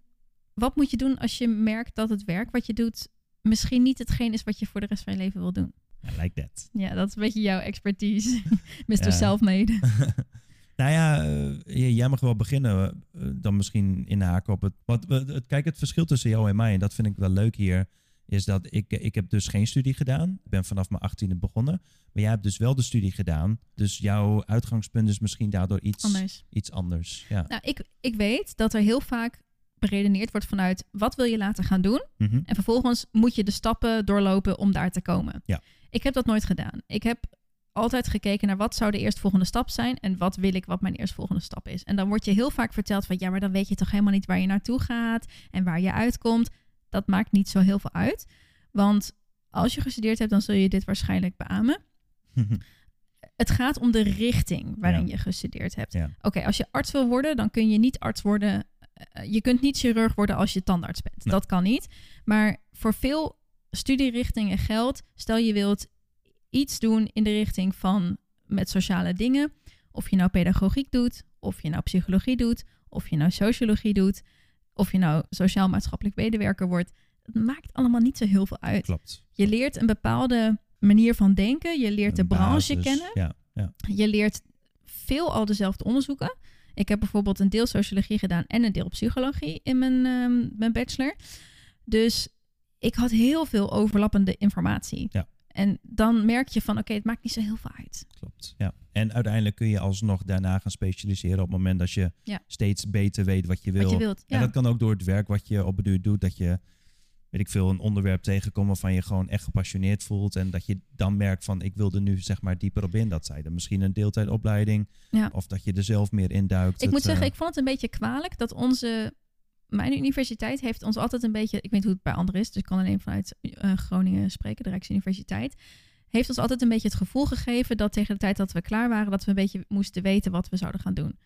wat moet je doen als je merkt dat het werk wat je doet misschien niet hetgeen is wat je voor de rest van je leven wil doen? Ja, like that. Ja, dat is een beetje jouw expertise, *laughs* Mr. Selfmade. *laughs* nou ja, eh, jij mag wel beginnen. eh, dan misschien inhaken op het, wat, het. Kijk, het verschil tussen jou en mij, en dat vind ik wel leuk hier, is dat ik, ik heb dus geen studie gedaan. Ik ben vanaf mijn achttiende begonnen. Maar jij hebt dus wel de studie gedaan. Dus jouw uitgangspunt is misschien daardoor iets Anders. Iets anders. Ja. Nou, ik, ik weet dat er heel vaak beredeneerd wordt vanuit wat wil je laten gaan doen. Mhm. En vervolgens moet je de stappen doorlopen om daar te komen. Ja. Ik heb dat nooit gedaan. Ik heb altijd gekeken naar wat zou de eerstvolgende stap zijn en wat wil ik wat mijn eerstvolgende stap is. En dan wordt je heel vaak verteld van ja, maar dan weet je toch helemaal niet waar je naartoe gaat en waar je uitkomt. Dat maakt niet zo heel veel uit. Want als je gestudeerd hebt, dan zul je dit waarschijnlijk beamen. *laughs* Het gaat om de richting waarin Ja. je gestudeerd hebt. Ja. Oké, als je arts wil worden, dan kun je niet arts worden. eh, Je kunt niet chirurg worden als je tandarts bent. Nee. Dat kan niet. Maar voor veel studierichtingen geldt, stel je wilt iets doen in de richting van met sociale dingen, of je nou pedagogiek doet, of je nou psychologie doet, of je nou sociologie doet, of je nou sociaal-maatschappelijk medewerker wordt, het maakt allemaal niet zo heel veel uit. Klopt. Je leert een bepaalde manier van denken, je leert de branche basis. kennen, Ja, ja. je leert veel al dezelfde onderzoeken. Ik heb bijvoorbeeld een deel sociologie gedaan en een deel psychologie in mijn, ehm, mijn bachelor. Dus ik had heel veel overlappende informatie. Ja. En dan merk je van, oké, het maakt niet zo heel veel uit. Klopt. Ja. En uiteindelijk kun je alsnog daarna gaan specialiseren op het moment dat je Ja. steeds beter weet wat je wil. Wat je wilt. En dat kan ook door het werk wat je op het duur doet. Dat je, weet ik veel, een onderwerp tegenkomt waarvan je gewoon echt gepassioneerd voelt. En dat je dan merkt van, ik wil er nu zeg maar dieper op in. Dat zij dan misschien een deeltijdopleiding. Ja. Of dat je er zelf meer induikt. Ik Het, moet zeggen, eh, ik vond het een beetje kwalijk dat onze... Mijn universiteit heeft ons altijd een beetje... Ik weet hoe het bij anderen is, dus ik kan alleen vanuit eh, Groningen spreken, de Rijksuniversiteit. Heeft ons altijd een beetje het gevoel gegeven dat tegen de tijd dat we klaar waren, dat we een beetje moesten weten wat we zouden gaan doen.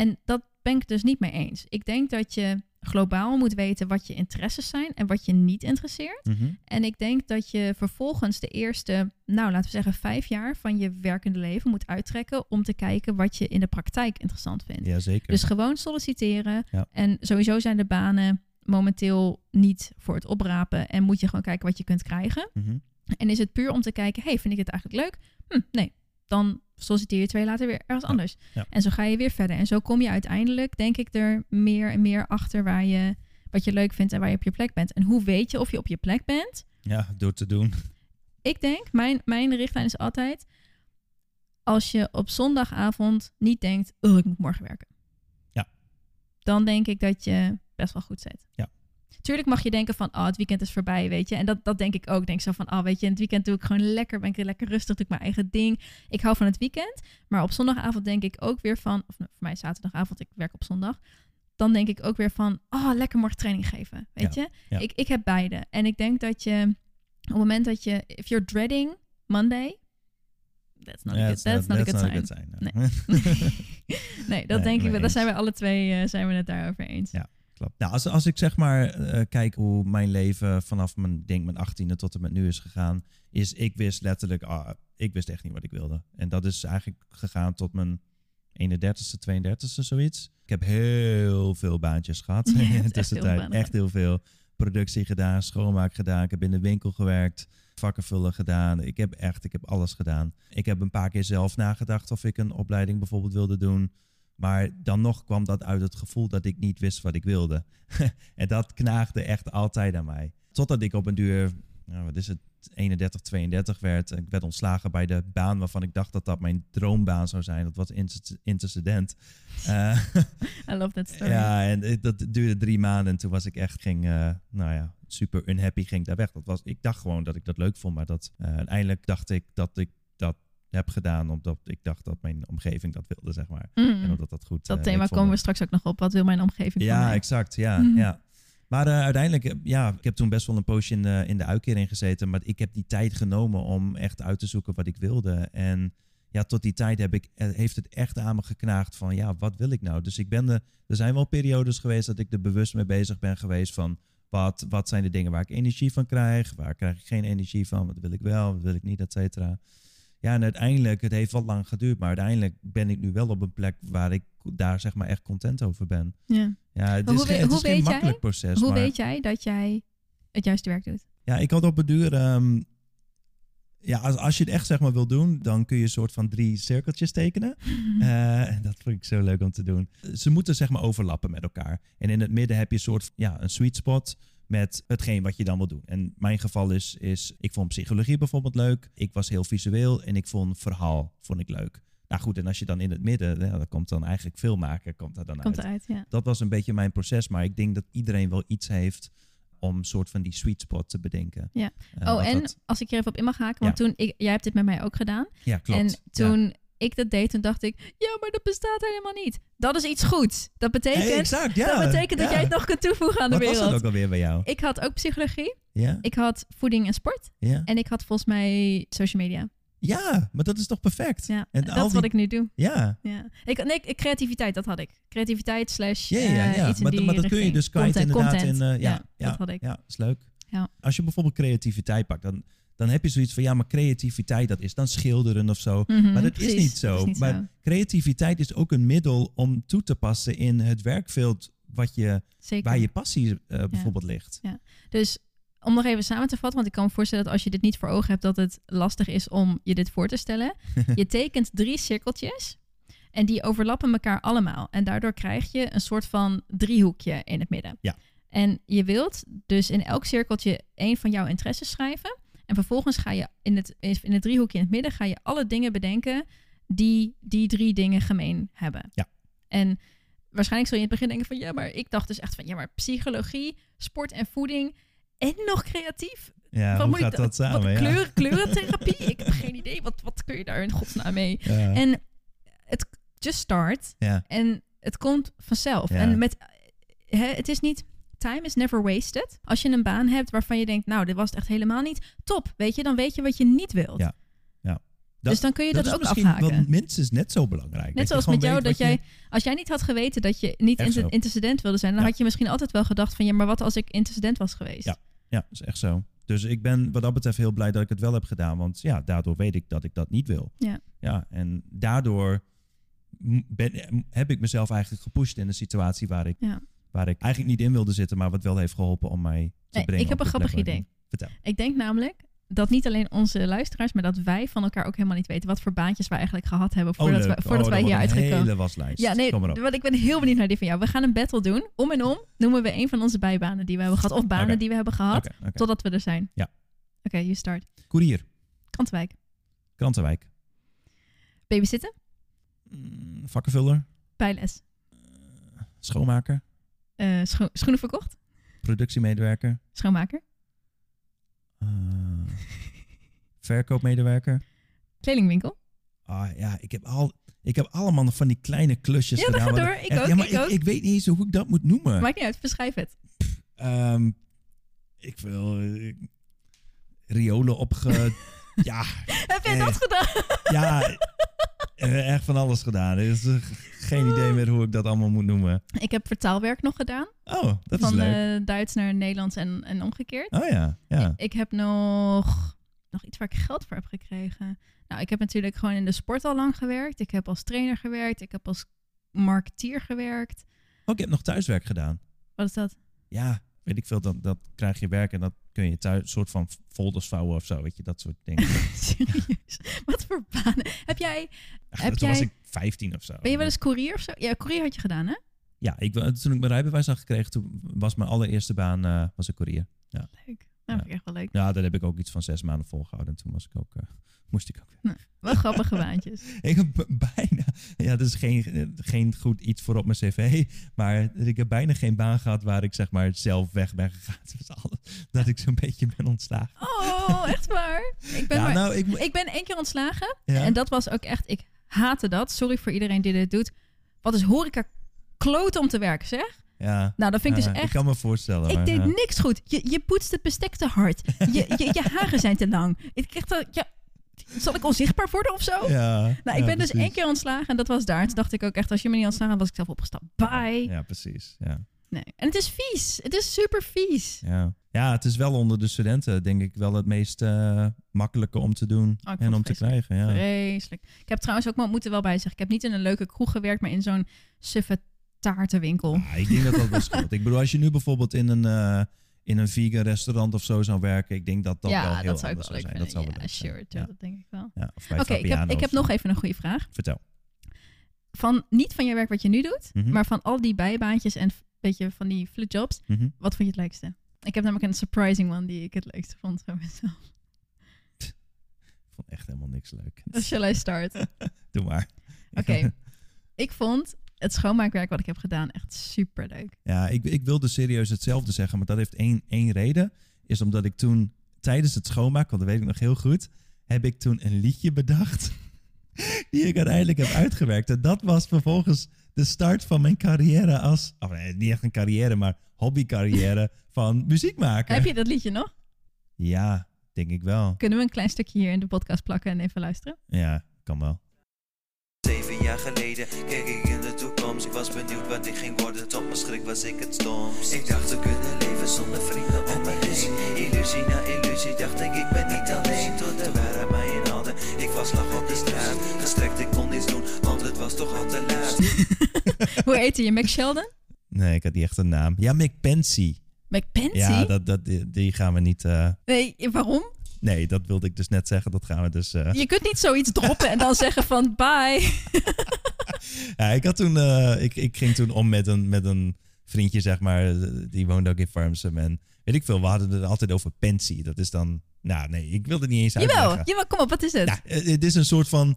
En dat ben ik dus niet mee eens. Ik denk dat je globaal moet weten wat je interesses zijn en wat je niet interesseert. mhm. En ik denk dat je vervolgens de eerste, nou laten we zeggen, vijf jaar van je werkende leven moet uittrekken om te kijken wat je in de praktijk interessant vindt. Ja, zeker. Dus gewoon solliciteren. Ja. En sowieso zijn de banen momenteel niet voor het oprapen. En moet je gewoon kijken wat je kunt krijgen. Mhm. En is het puur om te kijken, hey, vind ik het eigenlijk leuk? Hm, nee. Dan solliciteer je twee later weer ergens Ja. anders. Ja. En zo ga je weer verder. En zo kom je uiteindelijk, denk ik, er meer en meer achter waar je, wat je leuk vindt en waar je op je plek bent. En hoe weet je of je op je plek bent? Ja, door te doen. Ik denk, mijn, mijn richtlijn is altijd, als je op zondagavond niet denkt, oh, ik moet morgen werken. Ja. Dan denk ik dat je best wel goed zit. Ja. Tuurlijk mag je denken van, oh, het weekend is voorbij, weet je. En dat, dat denk ik ook. Denk zo van, oh, weet je, in het weekend doe ik gewoon lekker, ben ik lekker rustig, doe ik mijn eigen ding. Ik hou van het weekend. Maar op zondagavond denk ik ook weer van, of voor mij zaterdagavond, ik werk op zondag. Dan denk ik ook weer van, oh, lekker morgen training geven, weet je. ja. Ik, ik heb beide. En ik denk dat je, op het moment dat je, if you're dreading Monday, that's not, a, good, that's not, a good sign. sign. Nee. *laughs* nee, dat Nee, denk ik. Daar zijn we alle twee eh, zijn we het daarover eens. Ja. Klopt. Nou, als, als ik zeg maar eh, kijk hoe mijn leven vanaf mijn, denk mijn 18e tot en met nu is gegaan, is ik wist letterlijk, ah, ik wist echt niet wat ik wilde. En dat is eigenlijk gegaan tot mijn 31ste, 32ste, zoiets. Ik heb heel veel baantjes gehad *laughs* Ja, in de echt tussentijd. heel veel Echt heel veel. Productie gedaan, schoonmaak gedaan. Ik heb in de winkel gewerkt, vakken vullen gedaan. Ik heb echt, ik heb alles gedaan. Ik heb een paar keer zelf nagedacht of ik een opleiding bijvoorbeeld wilde doen. Maar dan nog kwam dat uit het gevoel dat ik niet wist wat ik wilde. *laughs* en dat knaagde echt altijd aan mij. Totdat ik op een duur, nou, wat is het, 31, 32 werd. Ik werd ontslagen bij de baan waarvan ik dacht dat dat mijn droombaan zou zijn. Dat was inter- intercedent. Eh, *laughs* I love that story. ja, en dat duurde drie maanden. En toen was ik echt, ging, eh, nou ja, super unhappy ging daar weg. Dat was, ik dacht gewoon dat ik dat leuk vond, maar dat, uh, uiteindelijk dacht ik dat ik heb gedaan omdat ik dacht dat mijn omgeving dat wilde, zeg maar. Mm. En omdat dat goed Dat eh, thema komen we straks ook nog op. Wat wil mijn omgeving van Ja, mij? exact. Ja, Mhm. ja. Maar eh, uiteindelijk, eh, ja, ik heb toen best wel een poosje in de, in de uitkering gezeten. Maar ik heb die tijd genomen om echt uit te zoeken wat ik wilde. En ja, tot die tijd heb ik, heeft het echt aan me geknaagd van, ja, wat wil ik nou? Dus ik ben de, er zijn wel periodes geweest dat ik er bewust mee bezig ben geweest van, wat, wat zijn de dingen waar ik energie van krijg? Waar krijg ik geen energie van? Wat wil ik wel? Wat wil ik niet? Et cetera. Ja, en uiteindelijk, het heeft wat lang geduurd, maar uiteindelijk ben ik nu wel op een plek waar ik daar zeg maar echt content over ben. Ja. Ja, het Maar is, hoe geen, we- het hoe is geen weet jij- makkelijk proces. Hoe maar, weet jij dat jij het juiste werk doet? Ja, ik had op het duur... ehm, ja, als, als je het echt zeg maar wil doen, dan kun je een soort van drie cirkeltjes tekenen. *laughs* En dat vond ik zo leuk om te doen. Ze moeten zeg maar overlappen met elkaar. En in het midden heb je een soort ja, een sweet spot met hetgeen wat je dan wil doen. En mijn geval is, is, ik vond psychologie bijvoorbeeld leuk. Ik was heel visueel en ik vond verhaal vond ik leuk. Nou goed, en als je dan in het midden, ja, dan komt dan eigenlijk veel maken, komt er dan Komt uit. eruit, ja. Dat was een beetje mijn proces, maar ik denk dat iedereen wel iets heeft om een soort van die sweet spot te bedenken. Ja. Eh, oh, en dat- als ik hier even op in mag haken, want toen ik, jij hebt dit met mij ook gedaan. ja, klopt. En toen ik dat deed, toen dacht ik, ja, maar dat bestaat helemaal niet. Dat is iets goeds. Dat betekent, Hey, exact, ja. dat, betekent dat ja. jij het nog kunt toevoegen aan de Wat was wereld. dat ook alweer bij jou? Ik had ook psychologie. Ja? Ik had voeding en sport. Ja? En ik had volgens mij social media. ja, maar dat is toch perfect? Ja, En dat is die- wat ik nu doe. Ja, Ja. Ik, nee, ik- creativiteit, dat had ik. Creativiteit slash ja, ja. ja. eh, iets in maar, die maar dat kun je dus kwijt Content- inderdaad content. in... eh, ja, ja, dat had ik. Ja, is leuk. Ja. Als je bijvoorbeeld creativiteit pakt, dan, dan heb je zoiets van... Ja, maar creativiteit, dat is dan schilderen of zo. Mhm, Maar dat precies. is niet zo. Dat is niet maar zo. creativiteit is ook een middel om toe te passen in het werkveld wat je, Zeker. waar je passie eh, bijvoorbeeld ligt. Dus om nog even samen te vatten, want ik kan me voorstellen dat als je dit niet voor ogen hebt, dat het lastig is om je dit voor te stellen. *laughs* je tekent drie cirkeltjes en die overlappen elkaar allemaal. En daardoor krijg je een soort van driehoekje in het midden. Ja. En je wilt dus in elk cirkeltje één van jouw interesses schrijven. En vervolgens ga je in het, in het driehoekje in het midden ga je alle dingen bedenken die die drie dingen gemeen hebben. Ja. En waarschijnlijk zul je in het begin denken van ja, maar ik dacht dus echt van ja, maar psychologie, sport en voeding en nog creatief. Ja, Wat hoe moet gaat dat samen? Wat ja. kleur, *laughs* kleurentherapie? ik heb geen idee. Wat, wat kun je daar in godsnaam mee? Ja. En het just start ja. en het komt vanzelf. En met, hè, het is niet, time is never wasted. Als je een baan hebt waarvan je denkt, nou, dit was het echt helemaal niet. Top, weet je, dan weet je wat je niet wilt. Ja. Dat- dus dan kun je dat, is ook misschien afhaken. wel minstens net zo belangrijk. dat Net zoals met jou, dat je- jij, als jij niet had geweten dat je niet zo. intercedent wilde zijn, dan Ja. had je misschien altijd wel gedacht van, ja, maar wat als ik intercedent was geweest? Ja. Ja, dat is echt zo. Dus ik ben wat dat betreft heel blij dat ik het wel heb gedaan. Want ja, daardoor weet ik dat ik dat niet wil. Ja. Ja, en daardoor ben, heb ik mezelf eigenlijk gepusht in een situatie waar ik, Ja. Waar ik eigenlijk niet in wilde zitten, maar wat wel heeft geholpen om mij te Nee, brengen. ik heb een grappig idee. Vertel. Ik denk namelijk dat niet alleen onze luisteraars, maar dat wij van elkaar ook helemaal niet weten wat voor baantjes wij eigenlijk gehad hebben voordat, oh, wij, voordat oh, wij hier uitgekomen. hele waslijst. Ja, nee, Kom maar op. want ik ben heel benieuwd naar die van jou. We gaan een battle doen. Om en om noemen we een van onze bijbanen die we hebben gehad. Of banen die we hebben gehad, totdat we er zijn. Ja. Oké, you start. Koerier, Kantwijk. Krantenwijk, Babysitten. mm, vakkenvuller, Bijles. schoonmaker, Eh, scho- schoenen verkocht. productiemedewerker, Schoonmaker. eh, verkoopmedewerker. Kledingwinkel. Ah ja, ik heb, al, ik heb allemaal nog van die kleine klusjes Ja, dat gedaan. gaat door. Ik echt, ook, ja, maar ik ook. Ik, weet niet eens hoe ik dat moet noemen. Maakt niet uit, beschrijf het. Ehm, ik wil eh, riolen opge... *laughs* ja, Heb jij Eh. dat gedaan? ja eh, echt van alles gedaan. Is eh, geen Ah. idee meer hoe ik dat allemaal moet noemen. Ik heb vertaalwerk nog gedaan. Oh, dat is van leuk. eh, Duits naar Nederlands en, en omgekeerd. oh ja, ja. Ik heb nog, nog iets waar ik geld voor heb gekregen. Nou, ik heb natuurlijk gewoon in de sport al lang gewerkt. Ik heb als trainer gewerkt. Ik heb als marketeer gewerkt. Oh, ik heb nog thuiswerk gedaan. Wat is dat? Ja, weet ik veel. Dat, dat krijg je werk en dat kun je thuis soort van folders vouwen of zo. Weet je, dat soort dingen. *laughs* Serieus? Wat voor banen? Heb jij, Ach, Heb toen was jij- ik 15 of zo. ben je wel eens courier of zo? Ja, courier had je gedaan, hè? Ja, ik, toen ik mijn rijbewijs had gekregen, toen was mijn allereerste baan uh, was een courier. Ja. Leuk. Dat vind ik echt wel leuk. Ja, daar heb ik ook iets van zes maanden volgehouden. En toen was ik ook, eh, moest ik ook weer. Wel grappige baantjes. *laughs* Ik heb bijna, ja, dat is geen, geen goed iets voor op mijn cv, maar ik heb bijna geen baan gehad waar ik zeg maar zelf weg ben gegaan. *laughs* Dus alles, dat ik zo'n beetje ben ontslagen. Oh, echt waar? Ik ben, Ja, maar, nou, ik, ik ben één keer ontslagen. Ja. En dat was ook echt, ik haatte dat. Sorry voor iedereen die dit doet. Wat is horeca kloten om te werken, zeg? Ja, Nou, dat vind ik dus echt... Ik kan me voorstellen. Ik maar, deed niks goed. Je, je poetst het bestek te hard. Je, je, je haren zijn te lang. Ik kreeg dat, ja, zal ik onzichtbaar worden of zo? Ja, Nou, ik ja, ben dus één keer ontslagen en dat was daar. Toen dacht ik ook echt, als je me niet ontslagen had, was ik zelf opgestapt. Bye. Ja, precies. Ja. Nee. En het is vies. Het is super vies. Ja. ja, het is wel onder de studenten denk ik wel het meest eh, makkelijke om te doen Oh, en om te krijgen. Ja. Vreselijk. Ik heb trouwens ook, moet er wel bij zeggen, ik heb niet in een leuke kroeg gewerkt, maar in zo'n suffe taartenwinkel. Ja, ik denk dat dat wel scheelt. Ik bedoel, als je nu bijvoorbeeld in een, eh, in een vegan restaurant of zo zou werken, ik denk dat dat wel ja, heel dat zou ik anders wel leuk zijn. vinden. Dat zou wel ja, zijn. sure. Ja. Dat denk ik wel. Oké, ik heb, ik heb nog even een goede vraag. Vertel. Van, niet van je werk wat je nu doet, Mhm. maar van al die bijbaantjes en beetje van die flutjobs, Mhm. wat vond je het leukste? Ik heb namelijk een surprising one die ik het leukste vond van mezelf. Ik vond echt helemaal niks leuk. Shall I start? *laughs* Doe maar. Oké. *laughs* Ik vond het schoonmaakwerk wat ik heb gedaan echt super leuk. Ja, ik, ik wilde serieus hetzelfde zeggen, maar dat heeft één, één reden. Is omdat ik toen tijdens het schoonmaken, want dat weet ik nog heel goed, heb ik toen een liedje bedacht. *laughs* Die ik uiteindelijk heb uitgewerkt. En dat was vervolgens de start van mijn carrière als, of nee, niet echt een carrière, maar hobbycarrière *laughs* van muziek maken. Heb je dat liedje nog? Ja, denk ik wel. Kunnen we een klein stukje hier in de podcast plakken en even luisteren? Ja, kan wel. Zeven jaar geleden keek ik in de toekomst. Ik was benieuwd wat ik ging worden. Tot mijn schrik was ik het stomst. Ik dacht we kunnen leven zonder vrienden om me heen. Illusie na illusie dacht ik, ik ben niet alleen. Tot de waarheid mij inhaalde. Ik was lag op de straat. Gestrekt, ik kon niets doen, want het was toch al te laat. *laughs* Hoe heette je? Mac Sheldon? Nee, ik had niet echt een naam. Ja, Mick Pensy. McPency? Ja, dat, dat, die, die gaan we niet... eh, Nee, waarom? nee, dat wilde ik dus net zeggen. Dat gaan we dus... eh, Je kunt niet zoiets droppen en dan zeggen van bye. *laughs* Ja, ik, had toen, eh, ik, ik ging toen om met een, met een vriendje, zeg maar. Die woonde ook in Farmsum. En weet ik veel, we hadden het altijd over pensie. Dat is dan... Nou, nee, ik wilde niet eens uitleggen. jawel, kom op, wat is het? Ja, het is een soort van...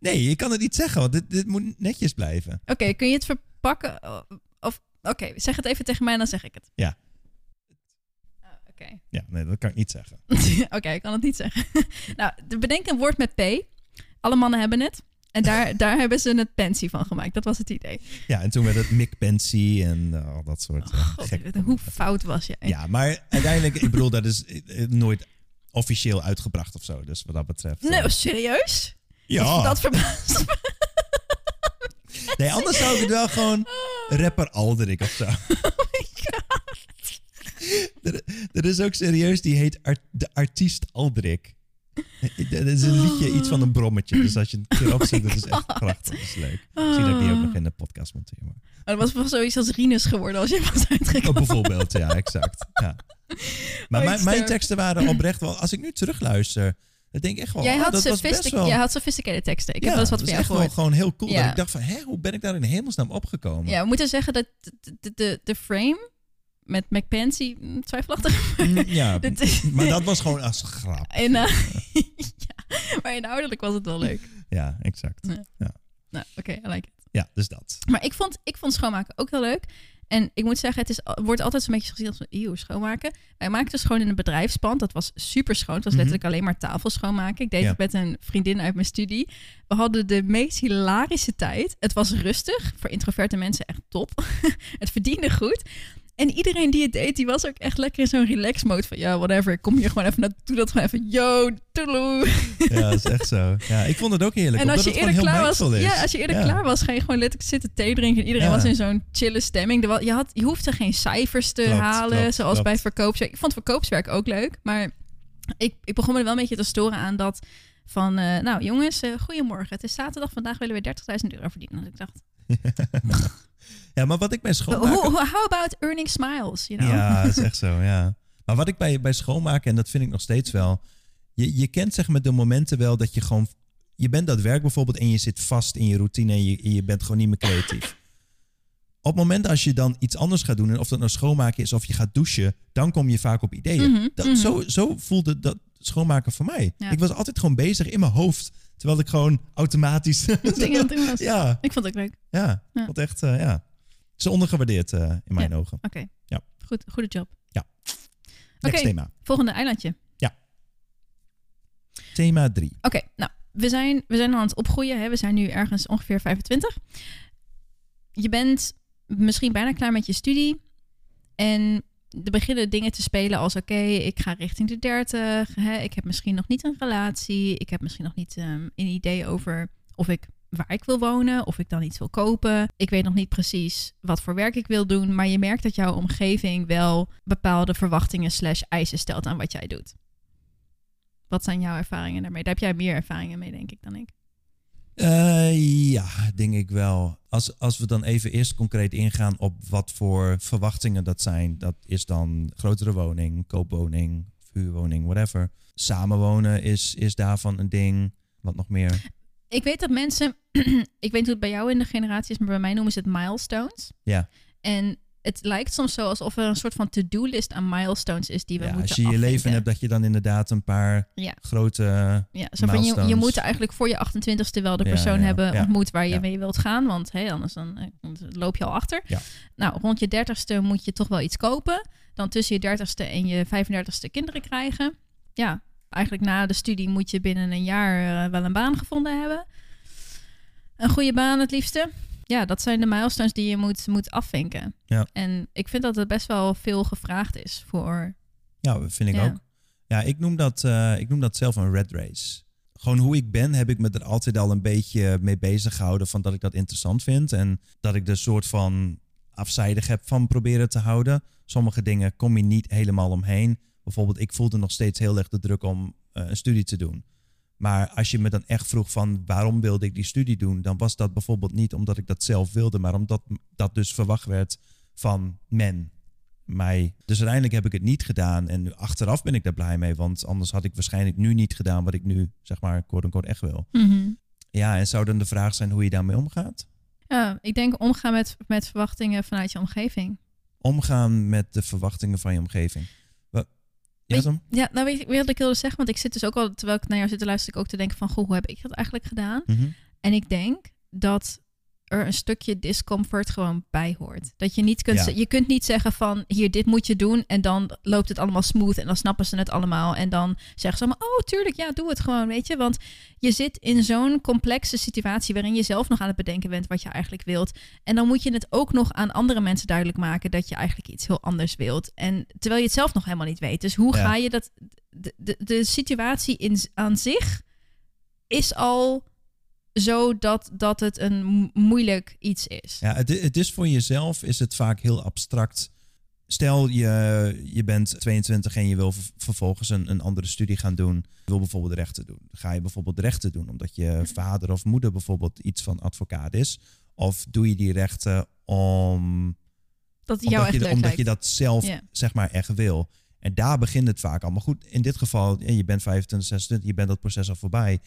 Nee, ik kan het niet zeggen, want dit, dit moet netjes blijven. Oké, kun je het verpakken? Oh, oké, zeg het even tegen mij en dan zeg ik het. Ja. Ah, Oké, Ja, nee, dat kan ik niet zeggen. *laughs* Oké, ik kan het niet zeggen. *laughs* nou, de- bedenk een woord met P. Alle mannen hebben het. En daar, *laughs* daar hebben ze een pensie van gemaakt. Dat was het idee. Ja, en toen werd het Mick Pensy en eh, al dat soort uh, God, hoe fout was jij? Ja, maar uiteindelijk, ik bedoel, dat is eh, nooit officieel uitgebracht of zo. Dus wat dat betreft... eh, Nee, serieus? ja. Dat verbaast me. Nee, anders zou ik het wel gewoon rapper Alderik of zo. *laughs* Oh my god. Er, er is ook serieus, die heet Art- de artiest Alderik. Dat is een liedje, iets van een brommetje. Dus als je een keer opzet, dat is echt God. prachtig. Dat is leuk. Zie dat ik die ook nog in de podcast monteer. Maar. Oh, dat was wel zoiets als Rinus geworden als je was Oh, uitgekomen. bijvoorbeeld, ja, exact. Ja. Maar Oh, ik mijn, mijn teksten waren oprecht wel... Als ik nu terugluister, dan denk ik echt wel... Jij oh, had, dat sophistic- wel... jij had sophisticated teksten. Ik ja, heb wel eens wat dat van jou echt wel gehoord. gewoon heel cool. Ja. Dat ik dacht van, hè, hoe ben ik daar in hemelsnaam opgekomen? Ja, we moeten zeggen dat de, de, frame met McPency mm, twijfelachtig. Mm, *laughs* ja, Dit is- maar dat was gewoon als grap. *laughs* En, eh, *laughs* ja, maar inhoudelijk was het wel leuk. Ja, exact. Ja. Nou, oké, I like it. Ja, dus dat. Maar ik vond, ik vond schoonmaken ook heel leuk. En ik moet zeggen, het is, wordt altijd zo'n beetje gezien als eeuw, schoonmaken. Wij maakten dus gewoon in een bedrijfspand. Dat was super schoon. Het was Mhm. letterlijk alleen maar tafel schoonmaken. Ik deed Ja. het met een vriendin uit mijn studie. We hadden de meest hilarische tijd. Het was rustig. Voor introverte mensen echt top. *laughs* het verdiende goed. En iedereen die het deed, die was ook echt lekker in zo'n relax mode. Van ja, whatever, ik kom hier gewoon even naartoe. Dat gewoon even, yo, toeloe. Ja, dat is echt zo. Ja, ik vond het ook heerlijk. En als je eerder klaar was, is. ja, als je eerder Ja. klaar was, ging je gewoon letterlijk zitten thee drinken. En iedereen Ja. was in zo'n chille stemming. Je, had, je hoefde geen cijfers te Klopt, halen, klopt, zoals klopt. bij verkoopswerk. Ik vond verkoopswerk ook leuk, maar ik, ik begon me er wel een beetje te storen aan dat van, eh, nou jongens, eh, goedemorgen. Het is zaterdag, vandaag willen we 30.000 euro verdienen. Dus ik dacht, *laughs* Ja, maar wat ik bij schoonmaken... how about earning smiles, you know? Ja, dat *laughs* is echt zo, ja. Maar wat ik bij, bij schoonmaken, en dat vind ik nog steeds wel... Je, je kent zeg maar de momenten wel dat je gewoon... Je bent dat werk bijvoorbeeld en je zit vast in je routine en je, je bent gewoon niet meer creatief. op het moment als je dan iets anders gaat doen, en of dat nou schoonmaken is of je gaat douchen, dan kom je vaak op ideeën. Mhm, dat, mhm. zo, zo voelde dat schoonmaken voor mij. Ja. Ik was altijd gewoon bezig in mijn hoofd, terwijl ik gewoon automatisch. *laughs* Dingen aan was. ja, Ik vond het ook leuk. ja, Ja. wat echt, eh, ja. Het is ondergewaardeerd eh, in mijn ogen. Oké. Ja. Goed, goede job. Next Oké. thema. Volgende eilandje. Thema 3. Oké, nou, we zijn, we zijn aan het opgroeien. Hè? We zijn nu ergens ongeveer 25. Je bent misschien bijna klaar met je studie. En er beginnen dingen te spelen als... oké, ik ga richting de 30. Hè? Ik heb misschien nog niet een relatie. Ik heb misschien nog niet ehm, een idee over of ik waar ik wil wonen. Of ik dan iets wil kopen. Ik weet nog niet precies wat voor werk ik wil doen. Maar je merkt dat jouw omgeving wel bepaalde verwachtingen slash eisen stelt aan wat jij doet. Wat zijn jouw ervaringen daarmee? Daar heb jij meer ervaringen mee, denk ik, dan ik. Eh, ja, denk ik wel. Als, als we dan even eerst concreet ingaan op wat voor verwachtingen dat zijn. Dat is dan grotere woning, koopwoning, huurwoning, whatever. Samenwonen is, is daarvan een ding. Wat nog meer? Ik weet dat mensen, *clears throat* ik weet niet hoe het bij jou in de generatie is, maar bij mij noemen ze het milestones. Ja. En het lijkt soms zo alsof er een soort van to-do-list aan milestones is die we ja moeten als je je leven hebt, dat je dan inderdaad een paar Ja. grote... Ja, zo van je, je moet eigenlijk voor je 28ste wel de persoon ja, hebben ontmoet waar je mee wilt gaan. Want hey, anders dan, eh, loop je al achter. Ja. Nou, rond je 30ste moet je toch wel iets kopen. Dan tussen je 30ste en je 35ste kinderen krijgen. Ja, eigenlijk na de studie moet je binnen een jaar eh, wel een baan gevonden hebben. Een goede baan het liefste. Ja, dat zijn de milestones die je moet, moet afvinken. Ja. En ik vind dat het best wel veel gevraagd is voor... Ja, vind ik Ja. ook. Ja, ik noem, dat, eh, ik noem dat zelf een red race. Gewoon hoe ik ben, heb ik me er altijd al een beetje mee bezig gehouden. Van dat ik dat interessant vind. En dat ik er soort van afzijdig heb van proberen te houden. Sommige dingen kom je niet helemaal omheen. Bijvoorbeeld, ik voelde nog steeds heel erg de druk om eh, een studie te doen. Maar als je me dan echt vroeg van waarom wilde ik die studie doen, dan was dat bijvoorbeeld niet omdat ik dat zelf wilde, maar omdat dat dus verwacht werd van men, mij. Dus uiteindelijk heb ik het niet gedaan en nu achteraf ben ik daar blij mee, want anders had ik waarschijnlijk nu niet gedaan wat ik nu, zeg maar, kort en kort echt wil. Ja, en zou dan de vraag zijn hoe je daarmee omgaat? Ja, ik denk omgaan met, met verwachtingen vanuit je omgeving. Omgaan met de verwachtingen van je omgeving. Ja, nou weet je weet je wat ik wilde zeggen? Want ik zit dus ook al, terwijl ik naar jou zit te luisteren, ik ook te denken van, goh, hoe heb ik dat eigenlijk gedaan? Mhm. En ik denk dat er een stukje discomfort gewoon bij hoort. Dat je niet kunt, Ja. je kunt niet zeggen van, hier, dit moet je doen. En dan loopt het allemaal smooth en dan snappen ze het allemaal. En dan zeggen ze allemaal, oh, tuurlijk, ja, doe het gewoon, weet je. Want je zit in zo'n complexe situatie waarin je zelf nog aan het bedenken bent wat je eigenlijk wilt. En dan moet je het ook nog aan andere mensen duidelijk maken dat je eigenlijk iets heel anders wilt. En terwijl je het zelf nog helemaal niet weet. Dus hoe Ja. ga je dat... De, de, de situatie in, aan zich is al zo dat, het een mo- moeilijk iets is. Ja, het, het is voor jezelf is het vaak heel abstract. Stel je, je bent 22 en je wil ver- vervolgens een, een andere studie gaan doen. Je wil bijvoorbeeld rechten doen. Ga je bijvoorbeeld rechten doen omdat je vader of moeder bijvoorbeeld iets van advocaat is? Of doe je die rechten om, Dat jou omdat, echt je, omdat je dat zelf zeg maar echt wil? En daar begint het vaak allemaal goed. In dit geval, je bent 25, 26, je bent dat proces al voorbij.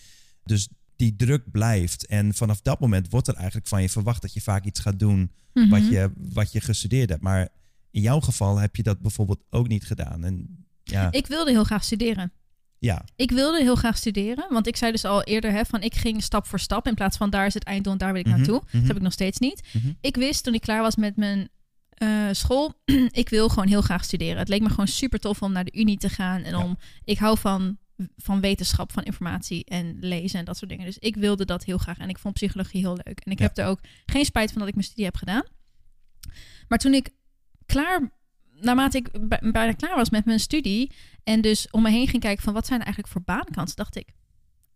Dus die druk blijft. En vanaf dat moment wordt er eigenlijk van je verwacht dat je vaak iets gaat doen Mhm. wat, je, wat je gestudeerd hebt. Maar in jouw geval heb je dat bijvoorbeeld ook niet gedaan. En ja, Ik wilde heel graag studeren. ja, Ik wilde heel graag studeren, want ik zei dus al eerder hè, van ik ging stap voor stap in plaats van daar is het einddoel en daar wil ik Mhm, naartoe. mhm. Dat heb ik nog steeds niet. Mhm. Ik wist toen ik klaar was met mijn eh, school, *clears throat* ik wil gewoon heel graag studeren. Het leek me gewoon super tof om naar de unie te gaan en Ja. om, ik hou van, van wetenschap, van informatie en lezen en dat soort dingen. Dus ik wilde dat heel graag en ik vond psychologie heel leuk. En ik Ja. heb er ook geen spijt van dat ik mijn studie heb gedaan. Maar toen ik klaar, naarmate ik bij- bijna klaar was met mijn studie en dus om me heen ging kijken van wat zijn er eigenlijk voor baankansen, dacht ik,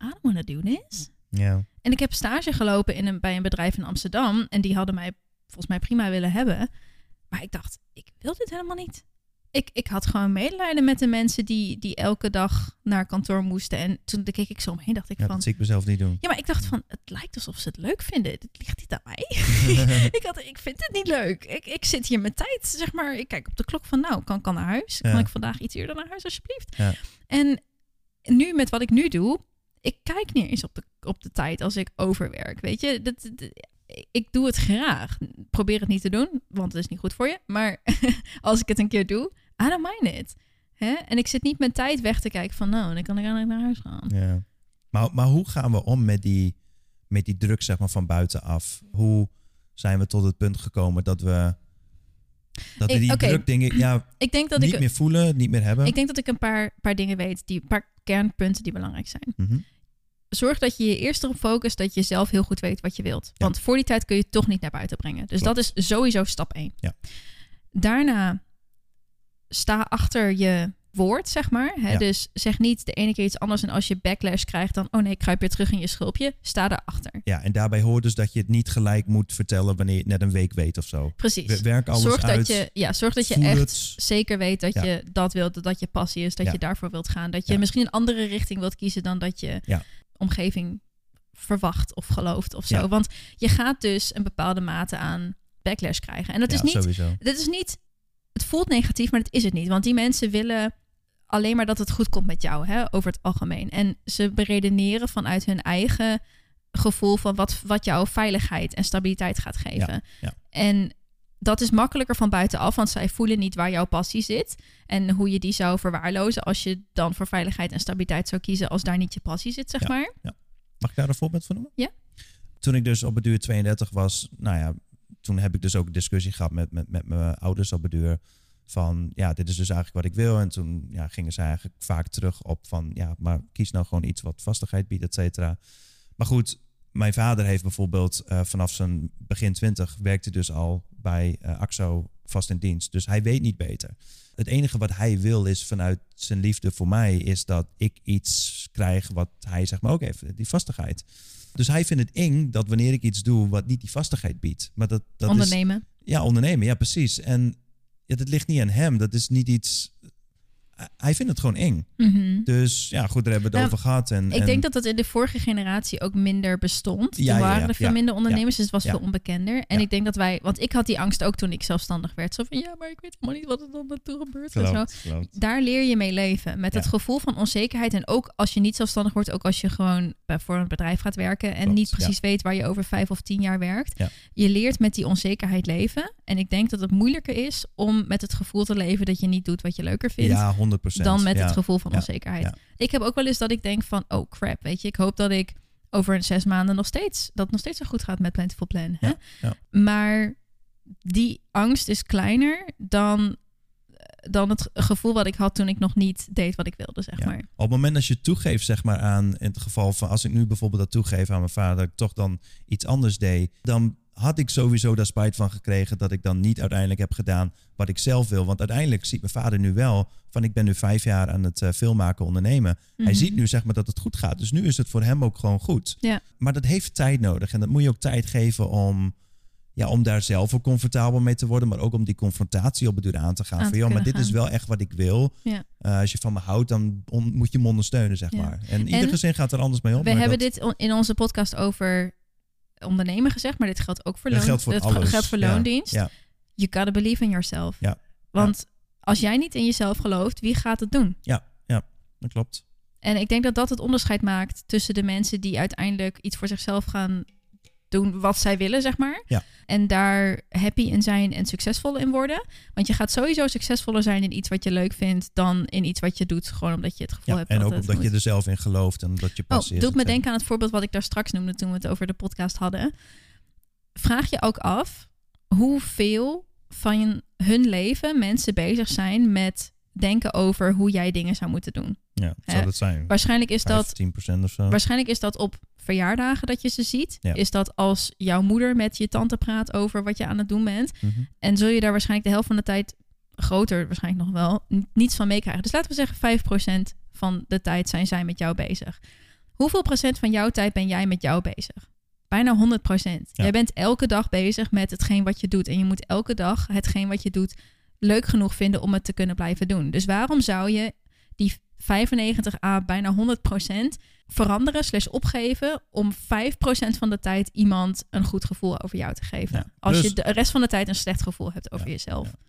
I don't want to do this. ja. En ik heb stage gelopen in een, bij een bedrijf in Amsterdam. En die hadden mij volgens mij prima willen hebben. Maar ik dacht, ik wil dit helemaal niet. Ik, ik had gewoon medelijden met de mensen die, die elke dag naar kantoor moesten. En toen keek ik zo omheen, dacht ik ja van... dat zie ik mezelf niet doen. Ja, maar ik dacht van, het lijkt alsof ze het leuk vinden. Het ligt niet aan mij. *laughs* ik, had, ik vind het niet leuk. Ik, ik zit hier mijn tijd, zeg maar. Ik kijk op de klok van, nou, kan, kan naar huis. Ja. Kan ik vandaag iets eerder naar huis, alsjeblieft? Ja. En nu, met wat ik nu doe, ik kijk niet eens op de, op de tijd als ik overwerk. Weet je, dat, dat- ik doe het graag. Probeer het niet te doen, want het is niet goed voor je. Maar *laughs* als ik het een keer doe, I don't mind it. Hè? En ik zit niet mijn tijd weg te kijken van, nou, dan kan ik eigenlijk naar huis gaan. Ja. Maar, maar hoe gaan we om met die, met die druk zeg maar, van buitenaf? Hoe zijn we tot het punt gekomen dat we, dat we die druk dingen ja, *clears throat* Ik denk dat niet ik, meer voelen, niet meer hebben? ik denk dat ik een paar, paar dingen weet, die een paar kernpunten die belangrijk zijn. Mhm. Zorg dat je je eerst erop focust dat je zelf heel goed weet wat je wilt. Want voor die tijd kun je het toch niet naar buiten brengen. Dus Klopt. dat is sowieso stap 1. Ja. Daarna sta achter je woord, zeg maar. Hè? Ja. Dus zeg niet de ene keer iets anders en als je backlash krijgt, dan oh nee, ik kruip weer terug in je schulpje. Sta daarachter. Ja, en daarbij hoort dus dat je het niet gelijk moet vertellen wanneer je het net een week weet of zo. Precies. We- Werk alles zorg uit. dat je, ja, zorg dat je echt het. zeker weet dat Ja. je dat wilt, dat dat je passie is, dat Ja. je daarvoor wilt gaan. Dat je misschien een andere richting wilt kiezen dan dat je Ja. Omgeving verwacht of gelooft of zo. Ja. Want je gaat dus een bepaalde mate aan backlash krijgen. En dat ja, is niet, sowieso. dit is niet, het voelt negatief, maar dat is het niet. Want die mensen willen alleen maar dat het goed komt met jou, hè, over het algemeen. En ze beredeneren vanuit hun eigen gevoel van wat, wat jouw veiligheid en stabiliteit gaat geven. ja. En dat is makkelijker van buitenaf, want zij voelen niet waar jouw passie zit en hoe je die zou verwaarlozen als je dan voor veiligheid en stabiliteit zou kiezen als daar niet je passie zit, zeg Ja. maar. Mag ik daar een voorbeeld van noemen? Ja. Toen ik dus op het duur 32 was, nou ja, toen heb ik dus ook een discussie gehad met, met, met mijn ouders op het duur. Van ja, dit is dus eigenlijk wat ik wil. En toen ja, gingen ze eigenlijk vaak terug op van ja, maar kies nou gewoon iets wat vastigheid biedt, et cetera. Maar goed, mijn vader heeft bijvoorbeeld eh, vanaf zijn begin 20 werkte dus al bij eh, AXO vast in dienst. Dus hij weet niet beter. Het enige wat hij wil is vanuit zijn liefde voor mij, is dat ik iets krijg wat hij zeg maar ook heeft, die vastigheid. Dus hij vindt het eng dat wanneer ik iets doe wat niet die vastigheid biedt. Maar dat, dat is, Ondernemen. ja, ondernemen, ja precies. En ja, dat ligt niet aan hem. Dat is niet iets. Hij vindt het gewoon eng. Mhm. Dus ja, goed, daar hebben we het Nou, over gehad. En, Ik en- denk dat dat in de vorige generatie ook minder bestond. Ja, er waren ja, er veel ja, minder ondernemers, dus het was veel onbekender. En ik denk dat wij, want ik had die angst ook toen ik zelfstandig werd. Zo van, ja, maar ik weet helemaal niet wat er dan naartoe gebeurt. en zo. Klopt. Daar leer je mee leven. Met het gevoel van onzekerheid. En ook als je niet zelfstandig wordt, ook als je gewoon voor een bedrijf gaat werken. En Klopt, niet precies weet waar je over vijf of tien jaar werkt. Je leert met die onzekerheid leven. En ik denk dat het moeilijker is om met het gevoel te leven dat je niet doet wat je leuker vindt. Ja, 100%. Dan met ja. het gevoel van onzekerheid. Ja. Ik heb ook wel eens dat ik denk van, oh crap, weet je, ik hoop dat ik over een zes maanden nog steeds, dat het nog steeds zo goed gaat met Plentiful Plan. Hè? Maar die angst is kleiner dan, dan het gevoel wat ik had toen ik nog niet deed wat ik wilde, zeg Ja. maar. Op het moment dat je toegeeft, zeg maar, aan in het geval van als ik nu bijvoorbeeld dat toegeef aan mijn vader, dat ik toch dan iets anders deed, dan had ik sowieso daar spijt van gekregen dat ik dan niet uiteindelijk heb gedaan wat ik zelf wil. Want uiteindelijk ziet mijn vader nu wel van ik ben nu vijf jaar aan het eh, filmmaken ondernemen. Hij Mhm. ziet nu zeg maar dat het goed gaat. Dus nu is het voor hem ook gewoon goed. Ja. Maar dat heeft tijd nodig en dat moet je ook tijd geven om, ja, om daar zelf ook comfortabel mee te worden, maar ook om die confrontatie op het duur aan te gaan. Aan van joh, maar dit is wel echt wat ik wil. Ja. Uh, als je van me houdt, dan moet je me ondersteunen, zeg Ja. maar. En ieder En gezin gaat er anders mee om. We hebben dat- dit in onze podcast over ondernemen gezegd, maar dit geldt ook voor Dat loon. geldt voor dit alles. geldt voor Ja. loondienst. Ja. You gotta believe in yourself. Ja. Want als jij niet in jezelf gelooft, wie gaat het doen? Dat klopt. En ik denk dat dat het onderscheid maakt tussen de mensen die uiteindelijk iets voor zichzelf gaan doen wat zij willen, zeg maar. Ja. En daar happy in zijn en succesvol in worden. Want je gaat sowieso succesvoller zijn in iets wat je leuk vindt dan in iets wat je doet. Gewoon omdat je het gevoel Ja, hebt en ook omdat je er zelf in gelooft en dat je Oh, passie is. doet me denken aan het voorbeeld wat ik daar straks noemde toen we het over de podcast hadden. Vraag je ook af hoeveel van hun leven mensen bezig zijn met denken over hoe jij dingen zou moeten doen. Ja, zou dat zijn? Waarschijnlijk is dat 10% of zo. Waarschijnlijk is dat op verjaardagen dat je ze ziet. Ja. Is dat als jouw moeder met je tante praat over wat je aan het doen bent. Mhm. En zul je daar waarschijnlijk de helft van de tijd, groter waarschijnlijk nog wel, niets van meekrijgen. Dus laten we zeggen 5% van de tijd zijn zij met jou bezig. Hoeveel procent van jouw tijd ben jij met jou bezig? Bijna 100 procent. Ja. Jij bent elke dag bezig met hetgeen wat je doet. En je moet elke dag hetgeen wat je doet leuk genoeg vinden om het te kunnen blijven doen. Dus waarom zou je die 95 à bijna 100 procent veranderen slash opgeven om 5% van de tijd iemand een goed gevoel over jou te geven. Ja, Als je de rest van de tijd een slecht gevoel hebt over Ja, jezelf. ja.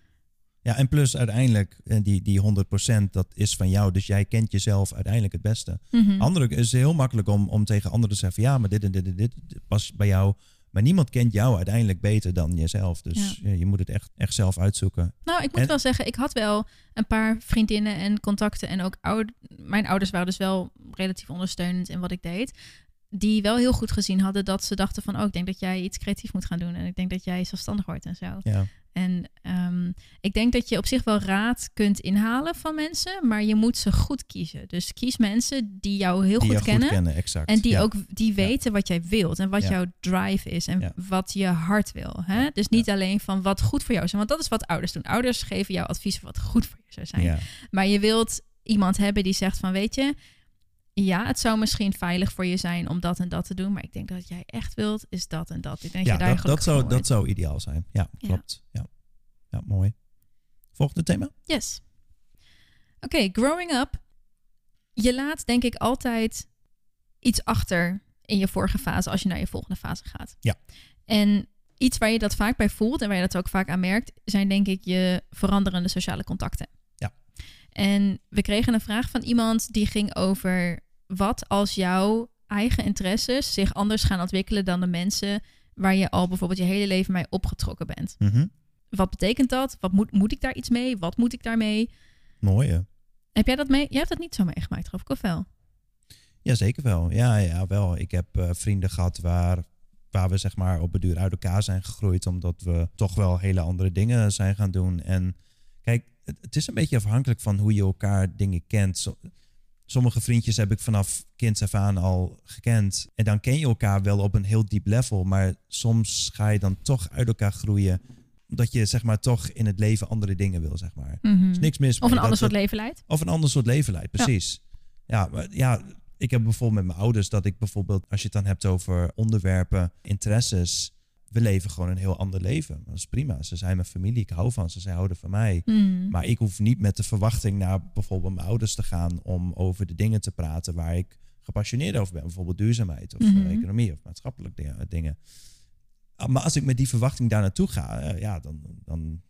Ja, en plus uiteindelijk, eh, die, die 100% dat is van jou. Dus jij kent jezelf uiteindelijk het beste. Anderen is het heel makkelijk om, om tegen anderen te zeggen ja, maar dit en dit en dit past bij jou. Maar niemand kent jou uiteindelijk beter dan jezelf. Dus ja, je moet het echt, echt zelf uitzoeken. Nou, ik moet En- wel zeggen, ik had wel een paar vriendinnen en contacten. En ook oud mijn ouders waren dus wel relatief ondersteunend in wat ik deed. Die wel heel goed gezien hadden dat ze dachten van... oh, ik denk dat jij iets creatief moet gaan doen. En ik denk dat jij zelfstandig wordt en zo. Ja, En ehm, ik denk dat je op zich wel raad kunt inhalen van mensen. Maar je moet ze goed kiezen. Dus kies mensen die jou heel die goed kennen. goed kennen, exact. En die Ja. ook die weten wat jij wilt en wat Ja. jouw drive is en wat je hart wil. Hè? Dus niet alleen van wat goed voor jou is. Want dat is wat ouders doen. Ouders geven jou advies wat goed voor je zou zijn. Maar je wilt iemand hebben die zegt van weet je, ja, het zou misschien veilig voor je zijn om dat en dat te doen. Maar ik denk dat jij echt wilt, is dat en dat. Ik denk ja je daar dat, zou, dat zou ideaal zijn. Ja, Ja. klopt. Ja. ja, mooi. Volgende thema? Yes. Oké, growing up. Je laat denk ik altijd iets achter in je vorige fase als je naar je volgende fase gaat. Ja. En iets waar je dat vaak bij voelt en waar je dat ook vaak aan merkt, zijn denk ik je veranderende sociale contacten. Ja. En we kregen een vraag van iemand die ging over wat als jouw eigen interesses zich anders gaan ontwikkelen dan de mensen waar je al bijvoorbeeld je hele leven mee opgetrokken bent. Mhm. Wat betekent dat? Wat moet, moet ik daar iets mee? Wat moet ik daarmee? Mooi, hè? Heb jij dat mee? Jij hebt dat niet zo meegemaakt, geloof ik, of wel? Ja, zeker wel. Ja, ja, wel. Ik heb eh, vrienden gehad waar, waar we zeg maar op het duur uit elkaar zijn gegroeid. Omdat we toch wel hele andere dingen zijn gaan doen. En kijk, het, het is een beetje afhankelijk van hoe je elkaar dingen kent. Zo- sommige vriendjes heb ik vanaf kinds af aan al gekend. En dan ken je elkaar wel op een heel diep level. Maar soms ga je dan toch uit elkaar groeien. Omdat je zeg maar toch in het leven andere dingen wil, zeg maar. Is niks mis Of een ander soort leven leidt? of een ander soort leven leidt, precies. Ja, maar ja, ik heb bijvoorbeeld met mijn ouders dat ik bijvoorbeeld, als je het dan hebt over onderwerpen, interesses, we leven gewoon een heel ander leven. Dat is prima. Ze zijn mijn familie, ik hou van ze, zij houden van mij. Mm. Maar ik hoef niet met de verwachting naar bijvoorbeeld mijn ouders te gaan om over de dingen te praten waar ik gepassioneerd over ben. Bijvoorbeeld duurzaamheid of eh, Mhm. economie of maatschappelijke di- dingen. Ah, Maar als ik met die verwachting daar naartoe ga, eh, ja, dan, dan,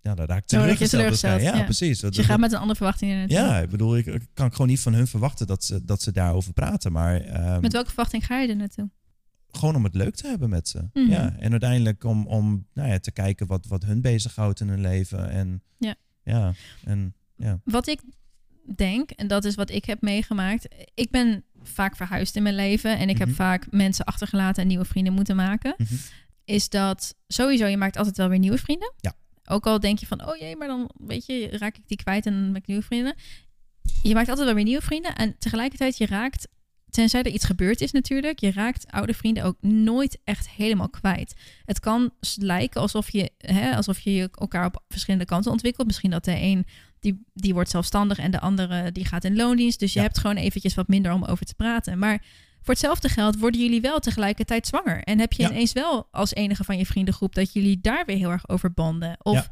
ja, dan raak ik teleurgesteld. Ja, ja. precies. Dus je gaat met een andere verwachting in Ja, ik bedoel, ik, ik kan gewoon niet van hun verwachten dat ze, dat ze daarover praten. Maar ehm, Met welke verwachting ga je er naartoe? Gewoon om het leuk te hebben met ze. Mhm. Ja, en uiteindelijk om, om nou ja, te kijken wat, wat hun bezighoudt in hun leven. En Ja. ja, en ja. Wat ik denk, en dat is wat ik heb meegemaakt. Ik ben vaak verhuisd in mijn leven en ik heb Mhm. vaak mensen achtergelaten en nieuwe vrienden moeten maken. Mhm. Is dat sowieso, je maakt altijd wel weer nieuwe vrienden. Ja. Ook al denk je van, oh jee, maar dan weet je, raak ik die kwijt en dan ben ik nieuwe vrienden. Je maakt altijd wel weer nieuwe vrienden en tegelijkertijd je raakt, tenzij er iets gebeurd is natuurlijk, je raakt oude vrienden ook nooit echt helemaal kwijt. Het kan lijken alsof je, hè, alsof je je elkaar op verschillende kanten ontwikkelt. Misschien dat de een die, die wordt zelfstandig en de andere die gaat in loondienst. Dus je Ja. hebt gewoon eventjes wat minder om over te praten. Maar voor hetzelfde geld worden jullie wel tegelijkertijd zwanger. En heb je Ja. ineens wel als enige van je vriendengroep dat jullie daar weer heel erg over banden. Of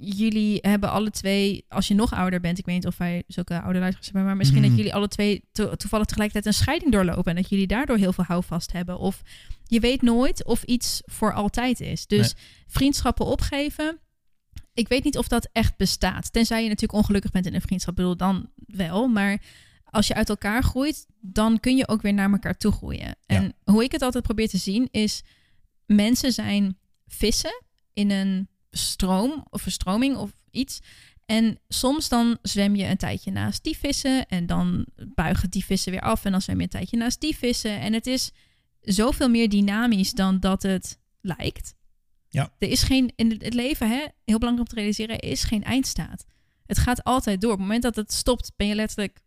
jullie hebben alle twee, als je nog ouder bent, ik weet niet of wij zulke oude luisteraars hebben, maar misschien Mhm. dat jullie alle twee to- toevallig tegelijkertijd een scheiding doorlopen. En dat jullie daardoor heel veel houvast hebben. Of je weet nooit of iets voor altijd is. Dus vriendschappen opgeven. Ik weet niet of dat echt bestaat. Tenzij je natuurlijk ongelukkig bent in een vriendschap. Ik bedoel, dan wel. Maar als je uit elkaar groeit, dan kun je ook weer naar elkaar toe groeien. En hoe ik het altijd probeer te zien is... mensen zijn vissen in een stroom of een stroming of iets. En soms dan zwem je een tijdje naast die vissen... en dan buigen die vissen weer af... en dan zwem je een tijdje naast die vissen. En het is zoveel meer dynamisch dan dat het lijkt. Ja. Er is geen, in het het leven, hè, heel belangrijk om te realiseren, er is geen eindstaat. Het gaat altijd door. Op het moment dat het stopt, ben je letterlijk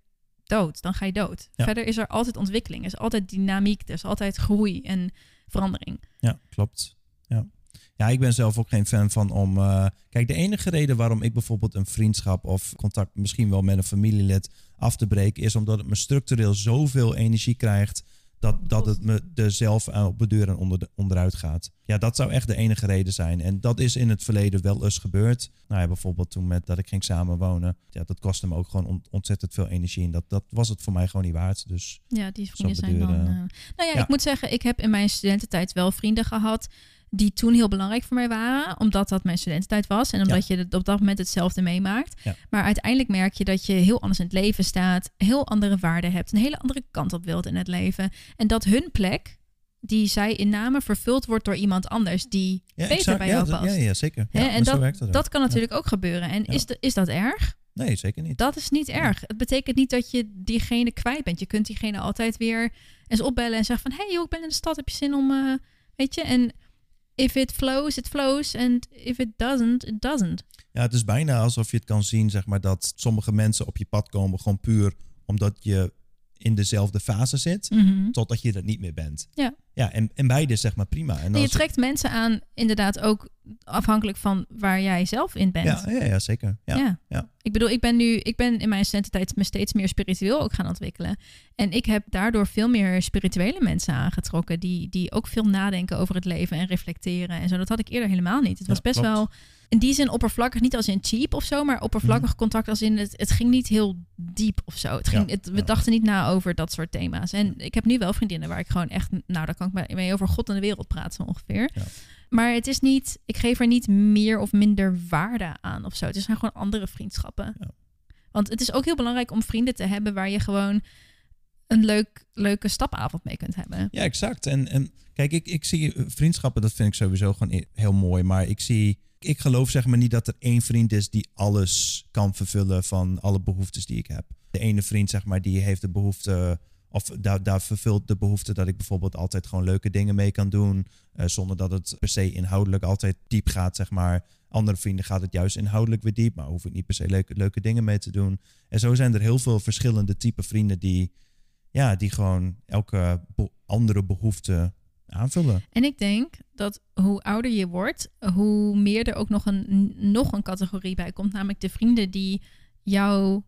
dood. Dan ga je dood. Ja. Verder is er altijd ontwikkeling. Is altijd dynamiek. Er is altijd groei en verandering. Ja, klopt. Ja. ja, ik ben zelf ook geen fan van om. eh, kijk, de enige reden waarom ik bijvoorbeeld een vriendschap of contact misschien wel met een familielid af te breken, is omdat het me structureel zoveel energie krijgt. Dat, dat het me er zelf op de deur en onder, onderuit gaat. Ja, dat zou echt de enige reden zijn. En dat is in het verleden wel eens gebeurd. Nou ja, bijvoorbeeld toen met dat ik ging samenwonen. Ja, dat kostte me ook gewoon ont- ontzettend veel energie. En dat, dat was het voor mij gewoon niet waard. Dus Ja, die vrienden zijn dan... eh, Nou ja, Ja. ik moet zeggen, ik heb in mijn studententijd wel vrienden gehad... die toen heel belangrijk voor mij waren. Omdat dat mijn studententijd was. En omdat je het op dat moment hetzelfde meemaakt. Ja. Maar uiteindelijk merk je dat je heel anders in het leven staat. Heel andere waarden hebt. Een hele andere kant op wilt in het leven. En dat hun plek die zij inname vervuld wordt door iemand anders die Ja, beter exact. bij jou dat- past. Ja, ja, zeker. En dat, dat kan natuurlijk ook gebeuren. En is, de- is dat erg? Nee, zeker niet. Dat is niet erg. Het betekent niet dat je diegene kwijt bent. Je kunt diegene altijd weer eens opbellen en zeggen van... hey joh, ik ben in de stad, heb je zin om... eh, weet je, en if it flows, it flows. And if it doesn't, it doesn't. Ja, het is bijna alsof je het kan zien, zeg maar, dat sommige mensen op je pad komen gewoon puur omdat je in dezelfde fase zit, Mhm. totdat je dat niet meer bent. Ja. Ja, en, en beide zeg maar prima. En je trekt mensen aan, inderdaad ook afhankelijk van waar jij zelf in bent. ja, ja, ja, zeker. Ja. ja. Ik bedoel, ik ben nu, ik ben in mijn studententijd me steeds meer spiritueel ook gaan ontwikkelen. En ik heb daardoor veel meer spirituele mensen aangetrokken. Die, die ook veel nadenken over het leven en reflecteren en zo. Dat had ik eerder helemaal niet. Het was best klopt. wel in die zin oppervlakkig, niet als in cheap of zo, maar oppervlakkig contact als in het, het ging niet heel diep of zo. Het ging, Mhm. Het, we dachten niet na over dat soort thema's. En ik heb nu wel vriendinnen waar ik gewoon echt, nou, daar kan ik mee- over God en de wereld praten ongeveer. Ja. Maar het is niet, ik geef er niet meer of minder waarde aan of zo. Het zijn gewoon andere vriendschappen. Ja. Want het is ook heel belangrijk om vrienden te hebben waar je gewoon een leuk, leuke stapavond mee kunt hebben. Ja, exact. En, en kijk, ik, ik zie vriendschappen, dat vind ik sowieso gewoon e- heel mooi. Maar ik zie, ik geloof zeg maar niet dat er één vriend is die alles kan vervullen van alle behoeftes die ik heb. De ene vriend, zeg maar, die heeft de behoefte, of daar, daar vervult de behoefte dat ik bijvoorbeeld altijd gewoon leuke dingen mee kan doen. eh, zonder dat het per se inhoudelijk altijd diep gaat, zeg maar. Andere vrienden gaat het juist inhoudelijk weer diep, maar hoef ik niet per se leuke, leuke dingen mee te doen. En zo zijn er heel veel verschillende type vrienden die, ja, die gewoon elke andere behoefte aanvullen. En ik denk dat hoe ouder je wordt, hoe meer er ook nog een, nog een categorie bij komt. Namelijk de vrienden die jou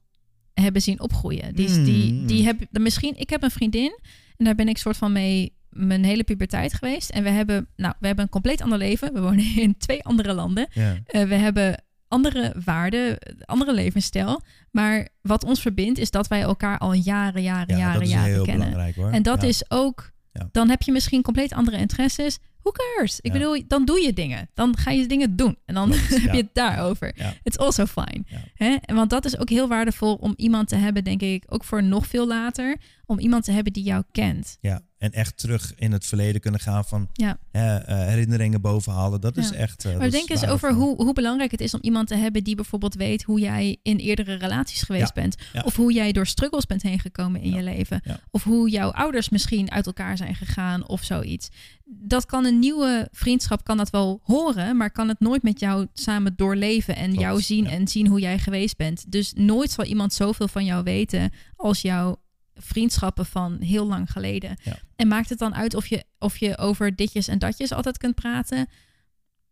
hebben zien opgroeien. Die, Mm. die, die hebben, misschien, ik heb een vriendin en daar ben ik soort van mee mijn hele puberteit geweest. En we hebben, nou, we hebben een compleet ander leven. We wonen *laughs* in twee andere landen. Ja, Eh, we hebben andere waarden, andere levensstijl. Maar wat ons verbindt is dat wij elkaar al jaren, jaren, ja jaren, jaren kennen. En dat Ja. is ook, dan heb je misschien compleet andere interesses. Who cares? Ik Ja. bedoel, dan doe je dingen. Dan ga je dingen doen. En dan Klopt, *laughs* heb je het daarover. It's also fine. Hè? En Want dat is ook heel waardevol om iemand te hebben, denk ik, ook voor nog veel later. Om iemand te hebben die jou kent. Ja, en echt terug in het verleden kunnen gaan van Ja. hè, eh, herinneringen bovenhalen. Dat is echt. eh, Maar denk eens over hoe, hoe belangrijk het is om iemand te hebben die bijvoorbeeld weet hoe jij in eerdere relaties geweest Ja. bent. Of hoe jij door struggles bent heen gekomen in je leven. Of hoe jouw ouders misschien uit elkaar zijn gegaan of zoiets. Dat kan een nieuwe vriendschap kan dat wel horen, maar kan het nooit met jou samen doorleven en Klopt, jou zien en zien hoe jij geweest bent. Dus nooit zal iemand zoveel van jou weten als jouw vriendschappen van heel lang geleden. Ja. En maakt het dan uit of je, of je over ditjes en datjes altijd kunt praten?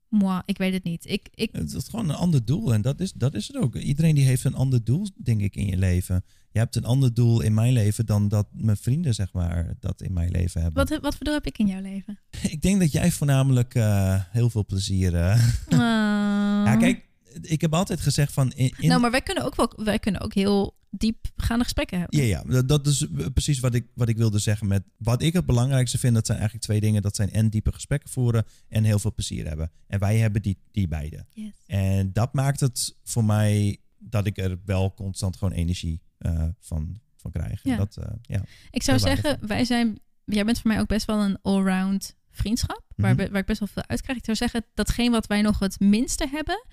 Moi, ik weet het niet. Ik, ik, Het is gewoon een ander doel. En dat is, dat is het ook. Iedereen die heeft een ander doel, denk ik, in je leven. Je hebt een ander doel in mijn leven dan dat mijn vrienden, zeg maar, dat in mijn leven hebben. wat, wat voor doel heb ik in jouw leven? *laughs* Ik denk dat jij voornamelijk eh, heel veel plezier. eh, *laughs* Ja, kijk, ik heb altijd gezegd van. In, in- Nou, maar wij kunnen ook wel, wij kunnen ook heel diepgaande gesprekken hebben. Ja, ja dat, dat is precies wat ik, wat ik wilde zeggen met wat ik het belangrijkste vind. Dat zijn eigenlijk twee dingen. Dat zijn en diepe gesprekken voeren en heel veel plezier hebben. En wij hebben die, die beide. Yes. En dat maakt het voor mij dat ik er wel constant gewoon energie eh, van, van krijg. Ja. Dat, eh, ja. Ik zou zeggen, wij zijn, jij bent voor mij ook best wel een allround vriendschap, waar, Mhm. waar ik best wel veel uit krijg. Ik zou zeggen, datgene wat wij nog het minste hebben,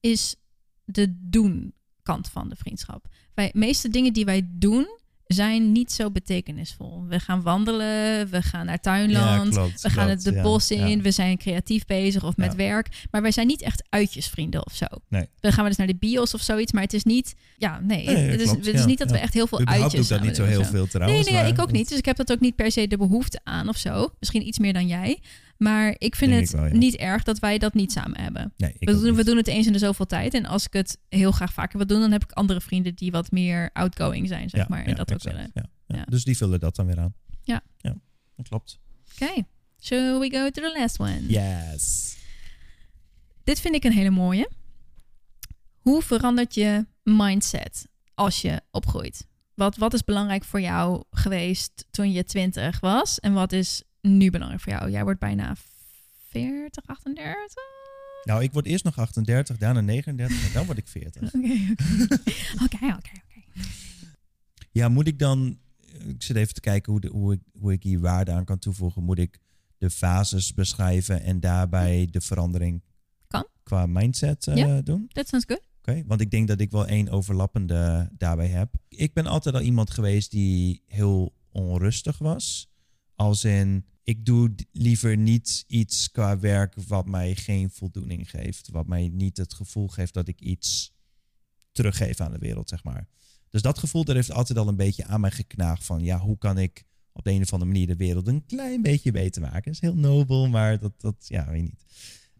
is de doen kant van de vriendschap. Wij, de meeste dingen die wij doen, zijn niet zo betekenisvol. We gaan wandelen, we gaan naar tuinland, Ja, klopt, we gaan klopt, het de ja, bos in, ja. we zijn creatief bezig of met werk. Maar wij zijn niet echt uitjesvrienden of zo. Nee. Dan gaan we dus naar de bios of zoiets, maar het is niet, ja, nee, Nee, het, is, het is niet dat we echt heel veel Überhaupt uitjes ik dat niet zo heel veel trouwens. Nee, nee, maar ik ook niet. Dus ik heb dat ook niet per se de behoefte aan of zo. Misschien iets meer dan jij. Maar ik vind Denk het ik wel, ja. niet erg dat wij dat niet samen hebben. Nee, ik We doen, we doen het eens in de zoveel tijd. En als ik het heel graag vaker wil doen, dan heb ik andere vrienden die wat meer outgoing zijn, zeg Ja, maar. En ja, dat ook exact, willen. ja, ja. Ja. Dus die vullen dat dan weer aan. Ja. ja dat klopt. Oké. Shall we go to the last one? Yes. Dit vind ik een hele mooie. Hoe verandert je mindset als je opgroeit? Wat, wat is belangrijk voor jou geweest toen je 20 was? En wat is nu belangrijk voor jou? Jij wordt bijna 40, 38? Nou, ik word eerst nog 38, daarna 39 en dan word ik 40. *laughs* *laughs* Oké, oké. Oké. Ja, moet ik dan ik zit even te kijken hoe, de, hoe, ik, hoe ik hier waarde aan kan toevoegen. Moet ik de fases beschrijven en daarbij de verandering Kan. qua mindset eh, doen? That sounds good. Oké, want ik denk dat ik wel één overlappende daarbij heb. Ik ben altijd al iemand geweest die heel onrustig was. Als in, ik doe liever niet iets qua werk wat mij geen voldoening geeft. Wat mij niet het gevoel geeft dat ik iets teruggeef aan de wereld, zeg maar. Dus dat gevoel, daar heeft altijd al een beetje aan mij geknaagd van, ja, hoe kan ik op de een of andere manier de wereld een klein beetje beter maken? Dat is heel nobel, maar dat, dat ja, weet niet.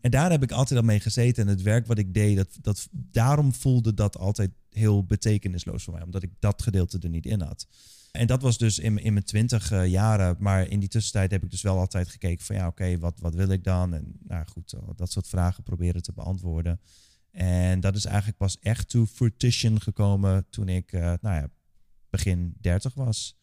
En daar heb ik altijd al mee gezeten. En het werk wat ik deed, dat, dat, daarom voelde dat altijd heel betekenisloos voor mij. Omdat ik dat gedeelte er niet in had. En dat was dus in, in mijn twintig eh, jaren. Maar in die tussentijd heb ik dus wel altijd gekeken van ja, oké, wat, wat wil ik dan? En nou goed, eh, dat soort vragen proberen te beantwoorden. En dat is eigenlijk pas echt to fruition gekomen toen ik, eh, nou ja, begin 30 was.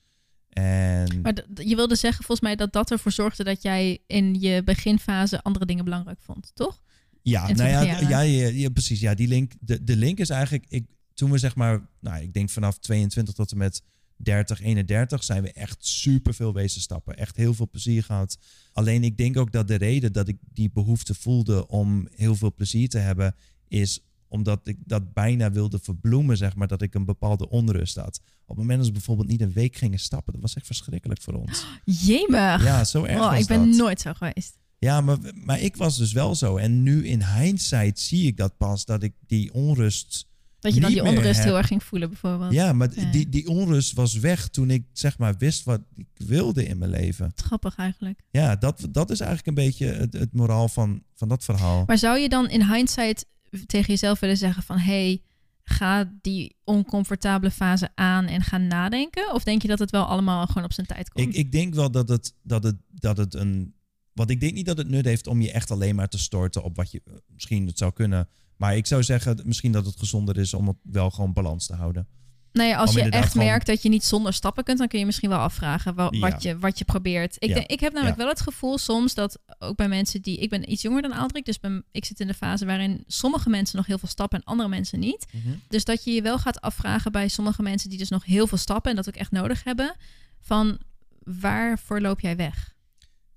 En Maar je wilde zeggen volgens mij dat dat ervoor zorgde dat jij in je beginfase andere dingen belangrijk vond, toch? Ja, nou ja, 20 d- jaar. ja, ja, ja, precies. Ja, die link, de, de link is eigenlijk, ik, toen we zeg maar, nou, ik denk vanaf 22 tot en met 30, 31 zijn we echt super veel wezen stappen. Echt heel veel plezier gehad. Alleen ik denk ook dat de reden dat ik die behoefte voelde om heel veel plezier te hebben, is omdat ik dat bijna wilde verbloemen, zeg maar, dat ik een bepaalde onrust had. Op het moment dat we bijvoorbeeld niet een week gingen stappen, dat was echt verschrikkelijk voor ons. Jemig. Ja, zo erg oh, was ik ben dat. nooit zo geweest. Ja, maar, maar ik was dus wel zo. En nu in hindsight zie ik dat pas dat ik die onrust. Dat je dan die onrust heb. heel erg ging voelen bijvoorbeeld. Ja, maar Ja. Die, die onrust was weg toen ik zeg maar wist wat ik wilde in mijn leven. Grappig eigenlijk. Ja, dat, dat is eigenlijk een beetje het, het moraal van, van dat verhaal. Maar zou je dan in hindsight tegen jezelf willen zeggen van... hey, ga die oncomfortabele fase aan en ga nadenken? Of denk je dat het wel allemaal gewoon op zijn tijd komt? Ik, ik denk wel dat het, dat, het, dat het een. Want ik denk niet dat het nut heeft om je echt alleen maar te storten op wat je eh, misschien het zou kunnen. Maar ik zou zeggen misschien dat het gezonder is om het wel gewoon balans te houden. Ja, als Om je echt gewoon- merkt dat je niet zonder stappen kunt, dan kun je misschien wel afvragen wa- Ja. wat, je, wat je probeert. Ik, Ja. denk, ik heb namelijk Ja. wel het gevoel soms dat ook bij mensen die. Ik ben iets jonger dan Aldrik, dus ben, ik zit in de fase waarin sommige mensen nog heel veel stappen en andere mensen niet. Dus dat je je wel gaat afvragen bij sommige mensen die dus nog heel veel stappen en dat ook echt nodig hebben. Van waarvoor loop jij weg?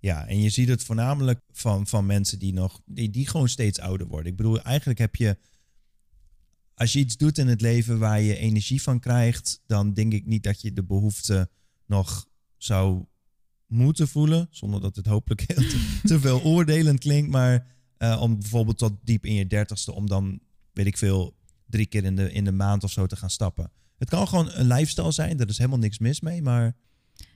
Ja, en je ziet het voornamelijk van, van mensen die nog, die, die gewoon steeds ouder worden. Ik bedoel, eigenlijk heb je, als je iets doet in het leven waar je energie van krijgt, dan denk ik niet dat je de behoefte nog zou moeten voelen, zonder dat het hopelijk *laughs* heel te, veel oordelend klinkt, maar eh, om bijvoorbeeld tot diep in je dertigste, om dan, weet ik veel, drie keer in de, in de maand of zo te gaan stappen. Het kan gewoon een lifestyle zijn, daar is helemaal niks mis mee, maar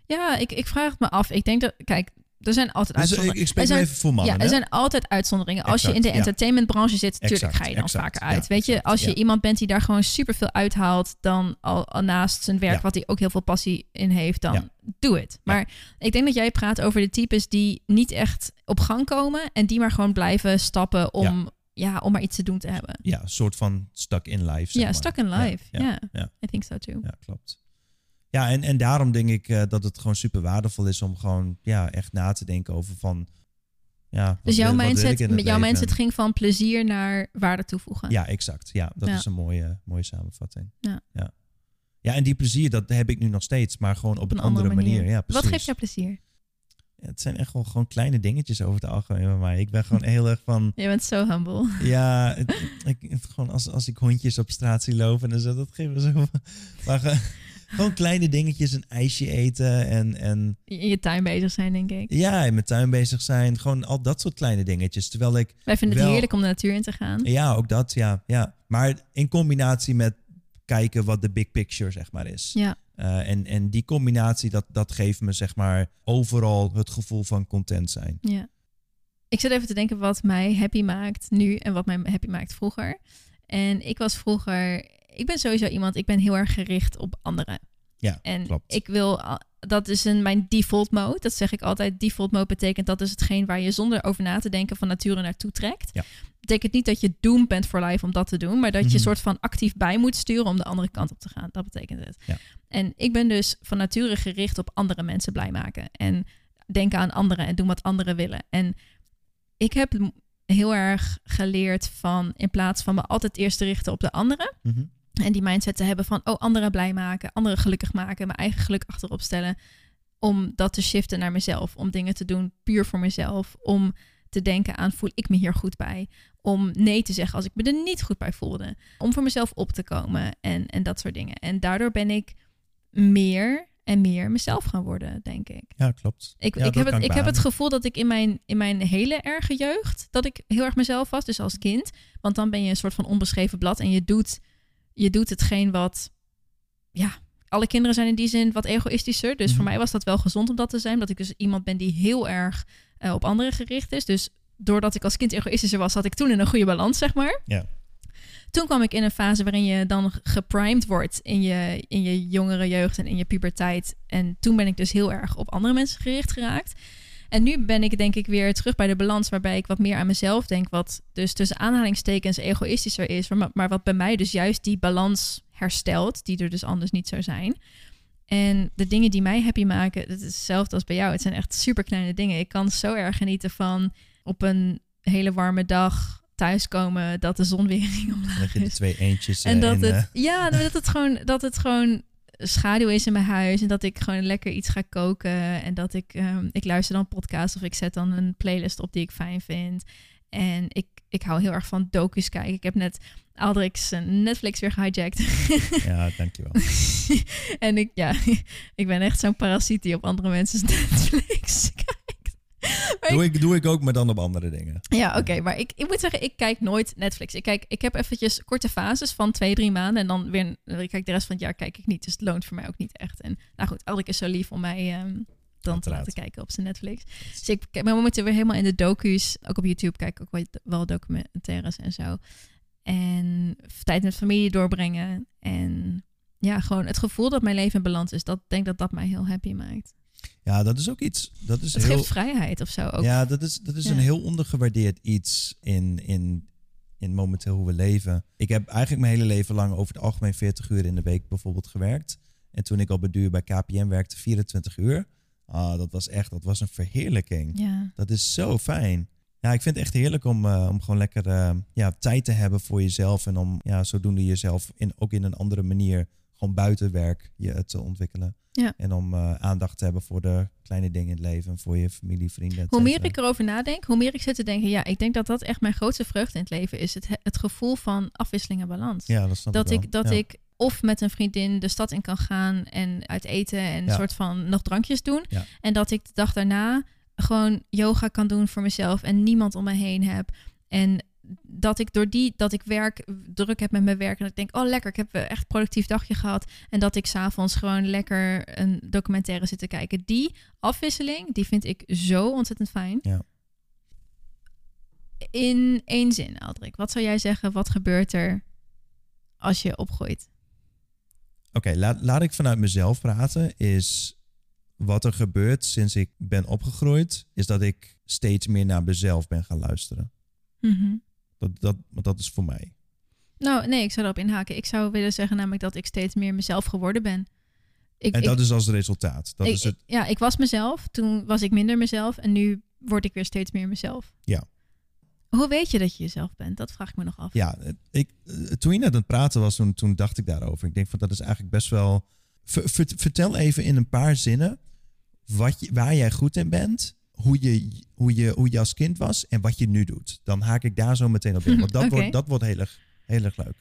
Ja, ik, ik vraag het me af. Ik denk dat, kijk, er zijn altijd dus, ik, uitzonderingen. ik spreek Er nu zijn- even voor mannen. ja, er zijn altijd uitzonderingen. Als je in de entertainmentbranche zit, natuurlijk Exact, ga je dan exact, vaker uit. Weet je, als je iemand bent die daar gewoon superveel uithaalt, dan al, al naast zijn werk, wat hij ook heel veel passie in heeft, dan doe het. Maar ik denk dat jij praat over de types die niet echt op gang komen en die maar gewoon blijven stappen om, ja. om maar iets te doen te hebben. ja, een soort van stuck in life. zeg Ja, maar. stuck in life. Ja, ja, ja. I think so too. Ja, klopt. Ja, en, en daarom denk ik eh, dat het gewoon super waardevol is om gewoon ja, echt na te denken over van. Ja, Dus jouw wil- mindset, jouw leven? mindset ging van plezier naar waarde toevoegen. Ja, exact. Ja, dat Ja. is een mooie, mooie samenvatting. Ja. ja. Ja, en die plezier, dat heb ik nu nog steeds, maar gewoon op, een, andere, manier. Ja, precies. Wat geeft jou plezier? Ja, het zijn echt wel gewoon kleine dingetjes over het algemeen bij mij. Ik ben gewoon heel erg van, *laughs* Je bent zo humble. *laughs* ja, het, ik, het- gewoon als, als ik hondjes op straat zie lopen en zo, dat geeft me zo. *laughs* Maar gewoon kleine dingetjes, een ijsje eten en, en In je tuin bezig zijn, denk ik. Ja, in mijn tuin bezig zijn. Gewoon al dat soort kleine dingetjes. Terwijl ik, Wij vinden het heerlijk om de natuur in te gaan. ja, ook dat, ja, ja. Maar in combinatie met kijken wat de big picture, zeg maar, is. Ja. Eh, en, en die combinatie, dat, dat geeft me, zeg maar, overal het gevoel van content zijn. Ja. Ik zit even te denken wat mij happy maakt nu en wat mij happy maakt vroeger. En ik was vroeger, ik ben sowieso iemand, ik ben heel erg gericht op anderen. Ja, En klopt. ik wil, dat is een, mijn default mode. Dat zeg ik altijd. Default mode betekent dat is hetgeen waar je zonder over na te denken van nature naartoe trekt. Ja. Betekent niet dat je doomed bent voor life om dat te doen, maar dat je Mhm. soort van actief bij moet sturen om de andere kant op te gaan. Dat betekent het. Ja. En ik ben dus van nature gericht op andere mensen blij maken. En denken aan anderen en doen wat anderen willen. En ik heb heel erg geleerd van in plaats van me altijd eerst te richten op de anderen, Mhm. En die mindset te hebben van, oh, anderen blij maken, anderen gelukkig maken, mijn eigen geluk achterop stellen. Om dat te shiften naar mezelf. Om dingen te doen puur voor mezelf. Om te denken aan, voel ik me hier goed bij? Om nee te zeggen als ik me er niet goed bij voelde. Om voor mezelf op te komen en, en dat soort dingen. En daardoor ben ik meer en meer mezelf gaan worden, denk ik. Ja, klopt. Ik, Ja, ik, heb, het, ik heb het gevoel dat ik in mijn, in mijn hele erge jeugd, dat ik heel erg mezelf was, dus als kind. Want dan ben je een soort van onbeschreven blad en je doet, je doet hetgeen wat, ja, alle kinderen zijn in die zin wat egoïstischer. Dus voor Mhm. mij was dat wel gezond om dat te zijn, dat ik dus iemand ben die heel erg eh, op anderen gericht is. Dus doordat ik als kind egoïstischer was, had ik toen in een goede balans, zeg maar. Ja. Toen kwam ik in een fase waarin je dan geprimed wordt in je, in je jongere jeugd en in je puberteit. En toen ben ik dus heel erg op andere mensen gericht geraakt. En nu ben ik denk ik weer terug bij de balans waarbij ik wat meer aan mezelf denk. Wat dus tussen aanhalingstekens egoïstischer is. Maar, maar wat bij mij dus juist die balans herstelt. Die er dus anders niet zou zijn. En de dingen die mij happy maken, dat is hetzelfde als bij jou. Het zijn echt super kleine dingen. Ik kan zo erg genieten van op een hele warme dag thuiskomen dat de zon weer *laughs* ging omlaag de is. twee eentjes En eh, dat in, het, eh, ja, dat het gewoon, dat het gewoon schaduw is in mijn huis en dat ik gewoon lekker iets ga koken en dat ik, ehm, ik luister dan podcasts of ik zet dan een playlist op die ik fijn vind. En ik, ik hou heel erg van docu's kijken. Ik heb net Aldrix Netflix weer gehijacked. *laughs* ja, dankjewel. *laughs* en ik, ja, *laughs* ik ben echt zo'n parasiet die op andere mensen's Netflix kijkt. Doe ik, doe ik ook, maar dan op andere dingen. ja, oké, maar ik, ik moet zeggen, ik kijk nooit Netflix. Ik, kijk, ik heb eventjes korte fases van twee, drie maanden. En dan weer, ik kijk de rest van het jaar kijk ik niet. Dus het loont voor mij ook niet echt. En nou goed, Alrik is zo lief om mij ehm, dan te laten kijken op zijn Netflix. Dus ik ben momenteel weer helemaal in de docu's. Ook op YouTube kijk ik ook wel- documentaires en zo. En tijd met familie doorbrengen. En ja, gewoon het gevoel dat mijn leven in balans is. Dat denk dat dat mij heel happy maakt. Ja, dat is ook iets. Dat is Het heel. geeft vrijheid of zo ook. Ja, dat is, dat is Ja. een heel ondergewaardeerd iets in, in, in momenteel hoe we leven. Ik heb eigenlijk mijn hele leven lang over het algemeen 40 uur in de week bijvoorbeeld gewerkt. En toen ik al bij duur bij KPN werkte, 24 uur. Ah, dat was echt, dat was een verheerlijking. ja. Dat is zo fijn. Ja, ik vind het echt heerlijk om, eh, om gewoon lekker eh, ja, tijd te hebben voor jezelf. En om ja, zodoende jezelf in, ook in een andere manier gewoon buiten werk je te ontwikkelen. Ja. En om eh, aandacht te hebben voor de kleine dingen in het leven. Voor je familie, vrienden. Hoe meer ik erover nadenk, hoe meer ik zit te denken, ja, ik denk dat dat echt mijn grootste vreugde in het leven is. Het, het gevoel van afwisseling en balans. Ja, dat ik ik, dat Ja. ik of met een vriendin de stad in kan gaan en uit eten en Ja. een soort van nog drankjes doen. En dat ik de dag daarna gewoon yoga kan doen voor mezelf en niemand om me heen heb. En dat ik door die, dat ik werk, druk heb met mijn werk. En dat ik denk, oh lekker, ik heb een echt productief dagje gehad. En dat ik s'avonds gewoon lekker een documentaire zit te kijken. Die afwisseling, die vind ik zo ontzettend fijn. Ja. In één zin, Aldrik, wat zou jij zeggen, wat gebeurt er als je opgroeit? Oké, laat, laat ik vanuit mezelf praten. Is wat er gebeurt sinds ik ben opgegroeid, is dat ik steeds meer naar mezelf ben gaan luisteren. Mhm. Dat, dat, want dat is voor mij. Nou, nee, ik zou erop inhaken. Ik zou willen zeggen namelijk dat ik steeds meer mezelf geworden ben. Ik, En ik- dat is als resultaat. Dat ik- is het. Ja, ik was mezelf. Toen was ik minder mezelf. En nu word ik weer steeds meer mezelf. Ja. Hoe weet je dat je jezelf bent? Dat vraag ik me nog af. Ja, het- ik, eh, toen je net aan het praten was, toen, toen dacht ik daarover. Ik denk van dat is eigenlijk best wel. Ver- ver- vertel even in een paar zinnen wat je, waar jij goed in bent, hoe je, hoe, je, hoe je als kind was en wat je nu doet. Dan haak ik daar zo meteen op in. *laughs* Want dat wordt, dat wordt heel erg, heel erg leuk.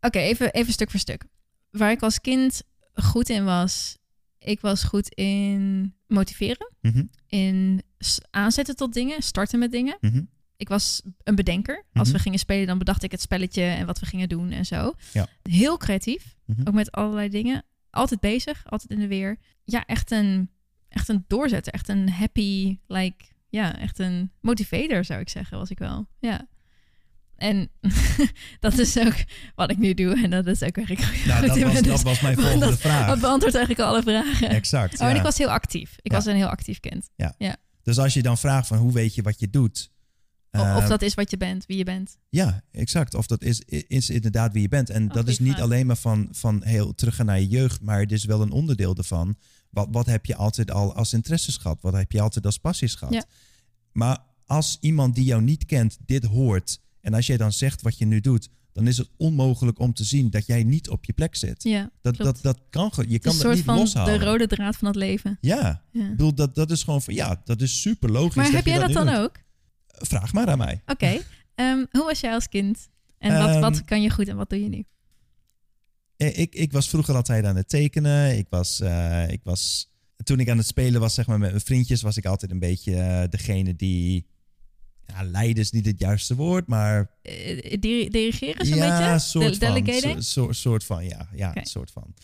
Oké, even, even stuk voor stuk. Waar ik als kind goed in was. Ik was goed in motiveren. Mhm, In aanzetten tot dingen. Starten met dingen. mhm. Ik was een bedenker. Als Mhm. we gingen spelen, dan bedacht ik het spelletje en wat we gingen doen en zo. Ja. Heel creatief. Ook met allerlei dingen. Altijd bezig, altijd in de weer. Ja, echt een, echt een doorzetter. Echt een happy, like, ja, echt een motivator zou ik zeggen, was ik wel. Ja. En *laughs* dat is ook wat ik nu doe. En dat is ook waar ik goed *laughs* Nou, dat was, dat was mijn *laughs* volgende dat- vraag. Dat beantwoordt eigenlijk al alle vragen. Exact. Oh, en ja. ik was heel actief. Ik Ja. was een heel actief kind. Dus als je dan vraagt van hoe weet je wat je doet? Of eh, dat is wat je bent, wie je bent. Ja, exact. Of dat is, is inderdaad wie je bent. En Oh, dat is niet vraag. alleen maar van, van heel teruggaan naar je jeugd, maar het is wel een onderdeel ervan. Wat, wat heb je altijd al als interesses gehad? Wat heb je altijd als passies gehad? Ja. Maar als iemand die jou niet kent dit hoort en als jij dan zegt wat je nu doet, dan is het onmogelijk om te zien dat jij niet op je plek zit. Ja, Dat, klopt. dat, dat kan je Het kan een dat soort niet van loshouden. de rode draad van het leven. Ja, Ja. ik bedoel, dat, dat is gewoon van ja, dat is super logisch. Maar heb jij dat dan ook? Vraag maar aan mij. Oké. Ehm, hoe was jij als kind? En wat, Ehm, wat kan je goed en wat doe je nu? Eh, Ik, ik was vroeger altijd aan het tekenen. Ik was, eh, ik was, toen ik aan het spelen was, zeg maar, met mijn vriendjes, was ik altijd een beetje eh, degene die. Ja, leiden is niet het juiste woord, maar. Di- dirigeren zo'n ja, beetje? soort De- van. soort van, ja. Ja, soort van.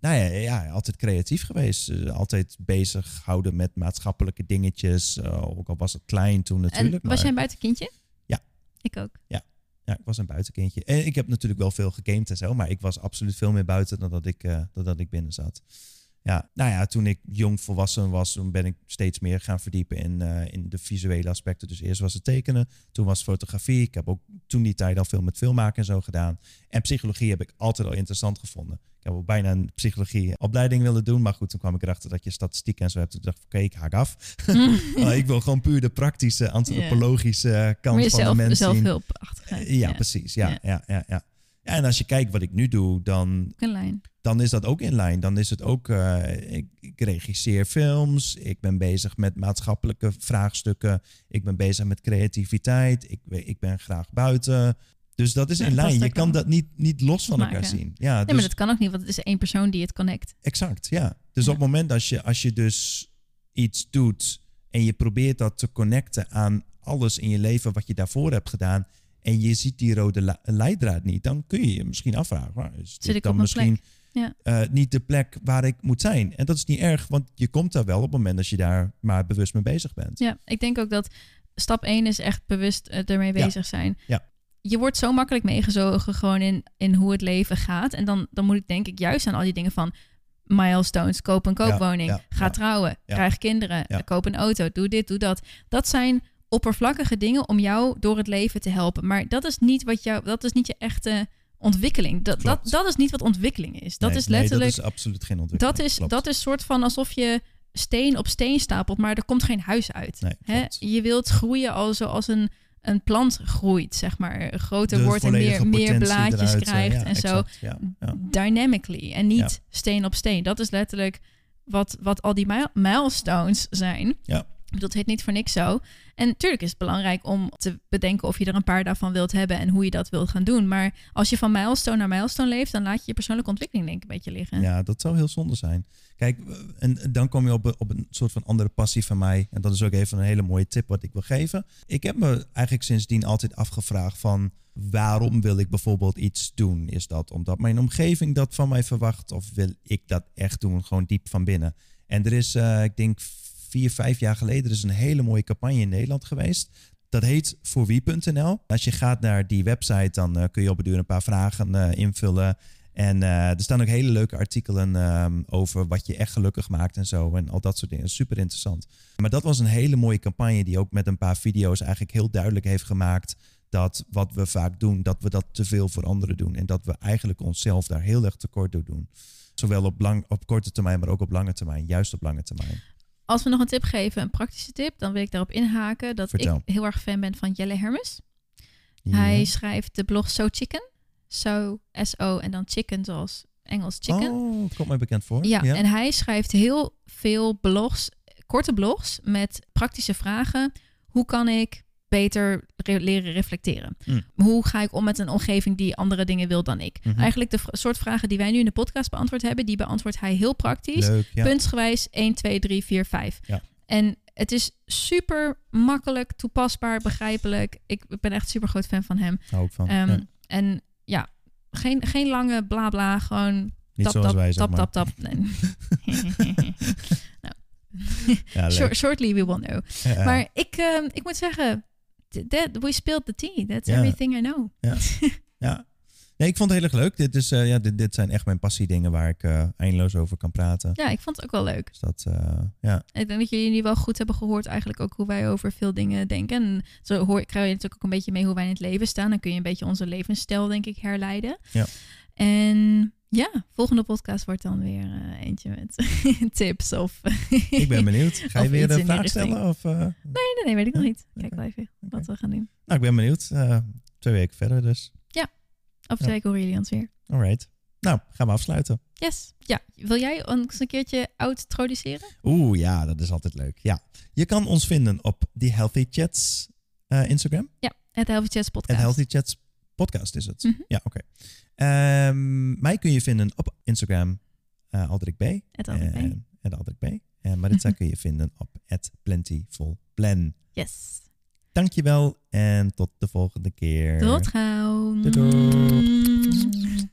Nou ja, ja, altijd creatief geweest. Altijd bezig houden met maatschappelijke dingetjes. ook al was het klein toen natuurlijk. en was maar- jij een buitenkindje? Ja. Ik ook. Ja, ik was een buitenkindje. En ik heb natuurlijk wel veel gegamed en zo, maar ik was absoluut veel meer buiten dan dat ik, eh, dan dat ik binnen zat. Ja, nou ja, toen ik jong volwassen was, toen ben ik steeds meer gaan verdiepen in, eh, in de visuele aspecten. Dus eerst was het tekenen, toen was fotografie. Ik heb ook toen die tijd al veel met filmmaken en zo gedaan. En psychologie heb ik altijd al interessant gevonden. Ik heb bijna een psychologieopleiding willen doen, maar goed, toen kwam ik erachter dat je statistiek en zo hebt. Toen dacht ik, oké, ik haak af. *laughs* Oh, ik wil gewoon puur de praktische, antropologische kant van de zelf, mens zien. Eh, Ja, precies. Ja, Ja. ja. Ja, ja, ja. en als je kijkt wat ik nu doe, dan, dan is dat ook in lijn. Dan is het ook, eh, ik, ik regisseer films, ik ben bezig met maatschappelijke vraagstukken, ik ben bezig met creativiteit, ik, ik ben graag buiten. Dus dat is dat lijn. Je kan dat niet, niet los van elkaar maken. zien. Ja, Nee, dus, maar dat kan ook niet, want het is één persoon die het connect. exact. Ja. Dus Ja. op het moment als je, als je dus iets doet en je probeert dat te connecten aan alles in je leven wat je daarvoor hebt gedaan en je ziet die rode leidraad niet, dan kun je je misschien afvragen, maar is Zit ik dan op misschien Ja. eh, niet de plek waar ik moet zijn? En dat is niet erg, want je komt daar wel op het moment dat je daar maar bewust mee bezig bent. Ja, ik denk ook dat stap 1 is echt bewust eh, ermee Ja. bezig zijn. Ja. Je wordt zo makkelijk meegezogen gewoon in, in hoe het leven gaat. En dan, dan moet ik denk ik juist aan al die dingen van milestones, koop een koopwoning, ja, ga ja. trouwen, krijg kinderen, koop een auto, doe dit, doe dat. Dat zijn oppervlakkige dingen om jou door het leven te helpen. Maar dat is niet wat jou, dat is niet je echte ontwikkeling. Dat, dat, Klopt. dat is niet wat ontwikkeling is. Dat Nee, is nee, letterlijk dat is absoluut geen ontwikkeling. dat is, Klopt. dat is soort van alsof je steen op steen stapelt, maar er komt geen huis uit. Nee, Hè? Je wilt groeien al zoals een, een plant groeit, zeg maar. Groter De wordt en meer, meer blaadjes eruit, eh, krijgt ja, en zo. exact. Ja, ja. Dynamically en niet steen op steen. Dat is letterlijk wat, wat al die mile- milestones zijn. Ja. Dat heet niet voor niks zo. En natuurlijk is het belangrijk om te bedenken of je er een paar daarvan wilt hebben en hoe je dat wilt gaan doen. Maar als je van milestone naar milestone leeft, dan laat je je persoonlijke ontwikkeling denk ik een beetje liggen. Ja, dat zou heel zonde zijn. Kijk, en dan kom je op, op een soort van andere passie van mij. En dat is ook even een hele mooie tip wat ik wil geven. Ik heb me eigenlijk sindsdien altijd afgevraagd van... waarom wil ik bijvoorbeeld iets doen? Is dat omdat mijn omgeving dat van mij verwacht? Of wil ik dat echt doen, gewoon diep van binnen? En er is, eh, ik denk vier, vijf jaar geleden... is een hele mooie campagne in Nederland geweest... Dat heet voorwie.nl. Als je gaat naar die website, dan eh, kun je op het duur een paar vragen eh, invullen. En eh, er staan ook hele leuke artikelen ehm, over wat je echt gelukkig maakt en zo. En al dat soort dingen. Super interessant. Maar dat was een hele mooie campagne die ook met een paar video's eigenlijk heel duidelijk heeft gemaakt dat wat we vaak doen, dat we dat te veel voor anderen doen. En dat we eigenlijk onszelf daar heel erg tekort door doen. Zowel op, op korte termijn, maar ook op lange termijn. Juist op lange termijn. Als we nog een tip geven, een praktische tip, dan wil ik daarop inhaken dat Vertel. ik heel erg fan ben van Jelle Hermes. Ja. Hij schrijft de blog So Chicken. So, S-O en dan chicken zoals Engels chicken. Oh, komt mij bekend voor. ja, en hij schrijft heel veel blogs, korte blogs met praktische vragen. Hoe kan ik beter re- leren reflecteren? Mm. Hoe ga ik om met een omgeving die andere dingen wil dan ik? Mhm. Eigenlijk de soort vragen die wij nu in de podcast beantwoord hebben, die beantwoordt hij heel praktisch. Leuk, ja. Puntsgewijs 1, 2, 3, 4, 5. Ja. En het is super makkelijk, toepasbaar, begrijpelijk. Ik ben echt super groot fan van hem. Hou ik van. Ehm, Ja. En ja, geen, geen lange bla bla, gewoon Niet tap, tap, wij, tap, tap, tap. Nee. *laughs* *laughs* Ja, leuk. Short- shortly we will know. Ja. Maar ik, ehm, ik moet zeggen, that, we spilled the tea. That's Ja. everything I know. *laughs* Ja. Nee, ik vond het heel erg leuk. Dit, is, eh, ja, dit, dit zijn echt mijn passiedingen waar ik eh, eindeloos over kan praten. Ja, ik vond het ook wel leuk. Dus dat, eh, ja. Ik denk dat jullie wel goed hebben gehoord eigenlijk ook hoe wij over veel dingen denken. En zo hoor, krijg je natuurlijk ook een beetje mee hoe wij in het leven staan. Dan kun je een beetje onze levensstijl denk ik herleiden. Ja. En ja, volgende podcast wordt dan weer eh, eentje met *laughs* tips of... Ik ben benieuwd. Ga je weer een die vraag stellen? Of, eh? Nee, nee, nee, weet ik nog niet. Kijk wel even wat we gaan doen. Nou, ik ben benieuwd. Eh, twee weken verder dus. Over Ja. twee weken horen jullie ons weer. Alright. Nou, gaan we afsluiten. Yes. Ja, wil jij ons een keertje introduceren? Oeh, ja, dat is altijd leuk. Ja. Je kan ons vinden op The Healthy Chats Instagram. Ja, het Healthy Chats podcast. Healthy Chats podcast is het. Mhm. Ja, oké. Ehm, mij kun je vinden op Instagram, eh Aldrik B. Het Aldrik B. En, en Aldrik B. Maritza *laughs* kun je vinden op @plentifulplan. Yes. Dankjewel en tot de volgende keer. Tot gauw. Doei doei.